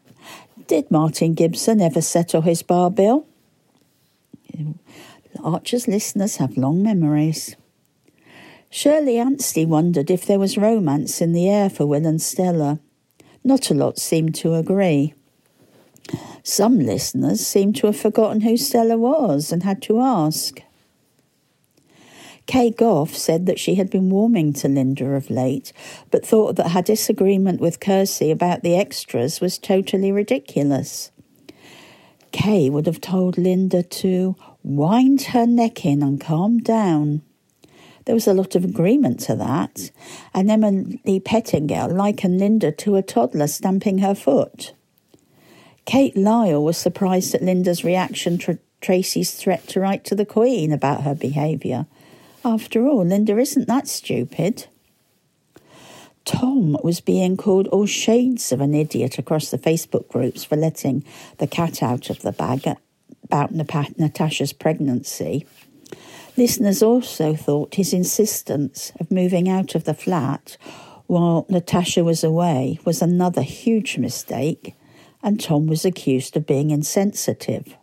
Did Martin Gibson ever settle his bar bill? Archer's listeners have long memories. Shirley Anstey wondered if there was romance in the air for Will and Stella. Not a lot seemed to agree. Some listeners seemed to have forgotten who Stella was and had to ask. Kay Goff said that she had been warming to Linda of late, but thought that her disagreement with Kersey about the extras was totally ridiculous. Kay would have told Linda to wind her neck in and calm down. There was a lot of agreement to that, and Emily Pettingale likened Linda to a toddler stamping her foot. Kate Lyle was surprised at Linda's reaction to Tracy's threat to write to the Queen about her behaviour. After all, Linda isn't that stupid. Tom was being called all shades of an idiot across the Facebook groups for letting the cat out of the bag about Natasha's pregnancy. Listeners also thought his insistence of moving out of the flat while Natasha was away was another huge mistake, and Tom was accused of being insensitive.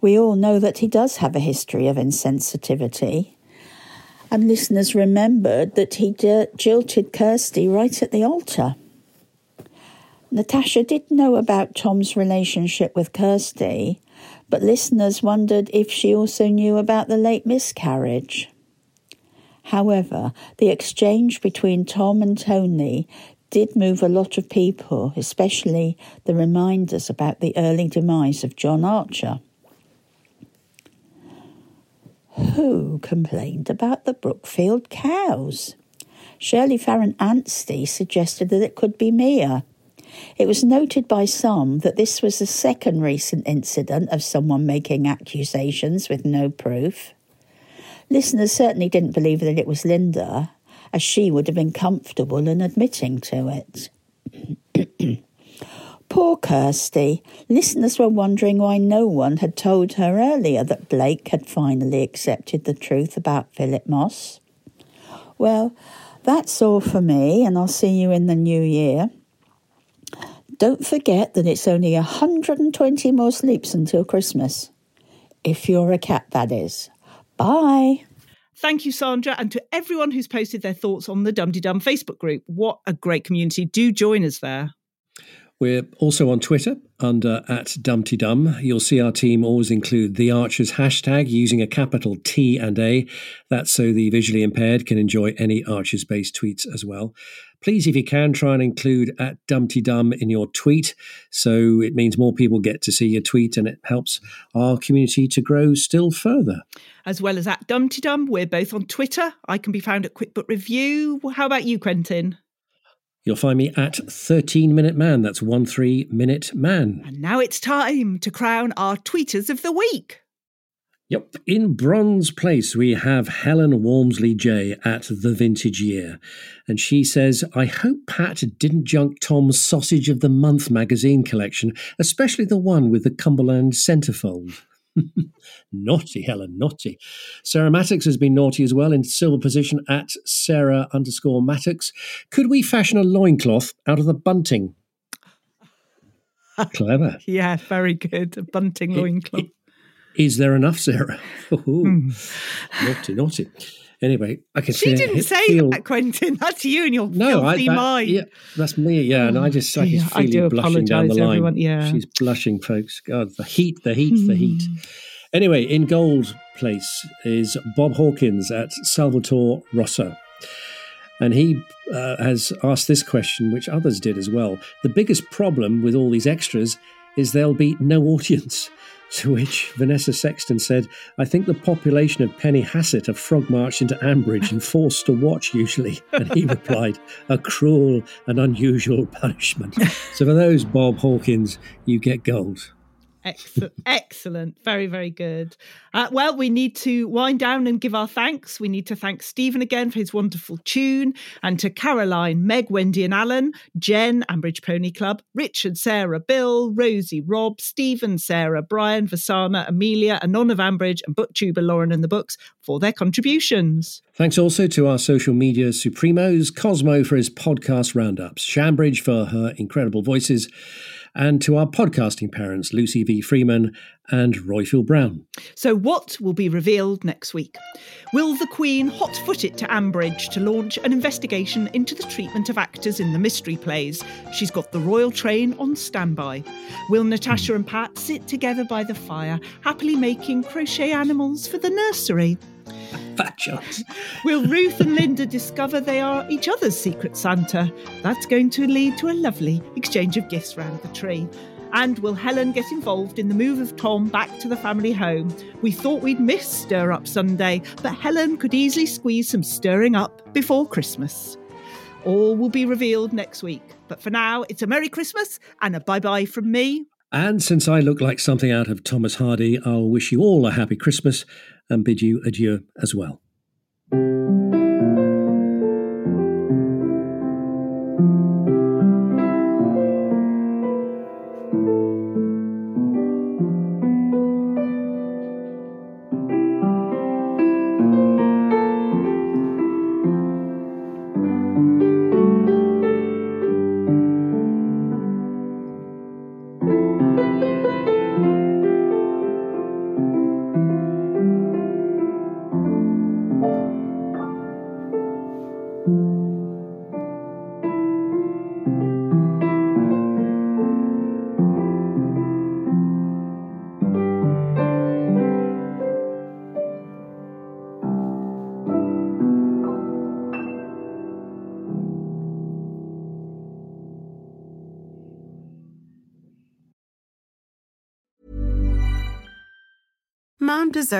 We all know that he does have a history of insensitivity, and listeners remembered that he jilted Kirsty right at the altar. Natasha did know about Tom's relationship with Kirsty, but listeners wondered if she also knew about the late miscarriage. However, the exchange between Tom and Tony did move a lot of people, especially the reminders about the early demise of John Archer. Who complained about the Brookfield cows? Shirley Farron Anstey suggested that it could be Mia. It was noted by some that this was the second recent incident of someone making accusations with no proof. Listeners certainly didn't believe that it was Linda, as she would have been comfortable in admitting to it. Poor Kirsty. Listeners were wondering why no one had told her earlier that Blake had finally accepted the truth about Philip Moss. Well, that's all for me, and I'll see you in the new year. Don't forget that it's only 120 more sleeps until Christmas. If you're a cat, that is. Bye. Thank you, Sandra, and to everyone who's posted their thoughts on the Dum Dum Facebook group. What a great community. Do join us there. We're also on Twitter under at Dum Dee Dum. You'll see our team always include the Archers hashtag using a capital T and A. That's so the visually impaired can enjoy any Archers based tweets as well. Please, if you can, try and include at Dum Dee Dum in your tweet. So it means more people get to see your tweet and it helps our community to grow still further. As well as at Dum Dee Dum, we're both on Twitter. I can be found at QuickBook Review. How about you, Quentin? You'll find me at 13 Minute Man. That's one three minute man. And now it's time to crown our tweeters of the week. Yep. In bronze place, we have Helen Walmsley J at The Vintage Year. And she says, I hope Pat didn't junk Tom's Sausage of the Month magazine collection, especially the one with the Cumberland centerfold. Naughty, Helen, naughty. Sarah Mattocks has been naughty as well in silver position at Sarah underscore Mattocks. Could we fashion a loincloth out of the bunting? Clever. yeah, very good. A bunting loincloth. Is there enough, Sarah? Hmm. naughty, naughty. Anyway, I can see she didn't say feel... that, Quentin. That's you and your no, filthy I, that, mind. Yeah, that's me. Yeah, and I just I can feel I you blushing down the line. Everyone. Yeah, she's blushing, folks. God, the heat, the heat, the heat. Hmm. Anyway, in gold place is Bob Hawkins at Salvatore Rosso. And he uh, has asked this question, which others did as well. The biggest problem with all these extras is there'll be no audience. To which Vanessa Sexton said, I think the population of Penny Hassett have frog marched into Ambridge and forced to watch usually. And he replied, A cruel and unusual punishment. So for those, Bob Hawkins, you get gold. Excellent, excellent, very, very good. Uh, well, we need to wind down and give our thanks. We need to thank Stephen again for his wonderful tune, and to Caroline, Meg, Wendy, and Alan, Jen, Ambridge Pony Club, Richard, Sarah, Bill, Rosie, Rob, Stephen, Sarah, Brian, Vasana, Amelia, Anon of Ambridge, and Booktuber Lauren and the Books for their contributions. Thanks also to our social media supremos, Cosmo for his podcast roundups, Shambridge for her incredible voices and to our podcasting parents, Lucy V. Freeman and Roifield Brown. So, what will be revealed next week? Will the Queen hot foot it to Ambridge to launch an investigation into the treatment of actors in the mystery plays? She's got the royal train on standby. Will Natasha and Pat sit together by the fire, happily making crochet animals for the nursery? Fat chance. Will Ruth and Linda discover they are each other's secret Santa? That's going to lead to a lovely exchange of gifts round the tree. And will Helen get involved in the move of Tom back to the family home? We thought we'd miss Stir Up Sunday, but Helen could easily squeeze some stirring up before Christmas. All will be revealed next week. But for now, it's a Merry Christmas and a bye bye from me. And since I look like something out of Thomas Hardy, I'll wish you all a happy Christmas and bid you adieu as well.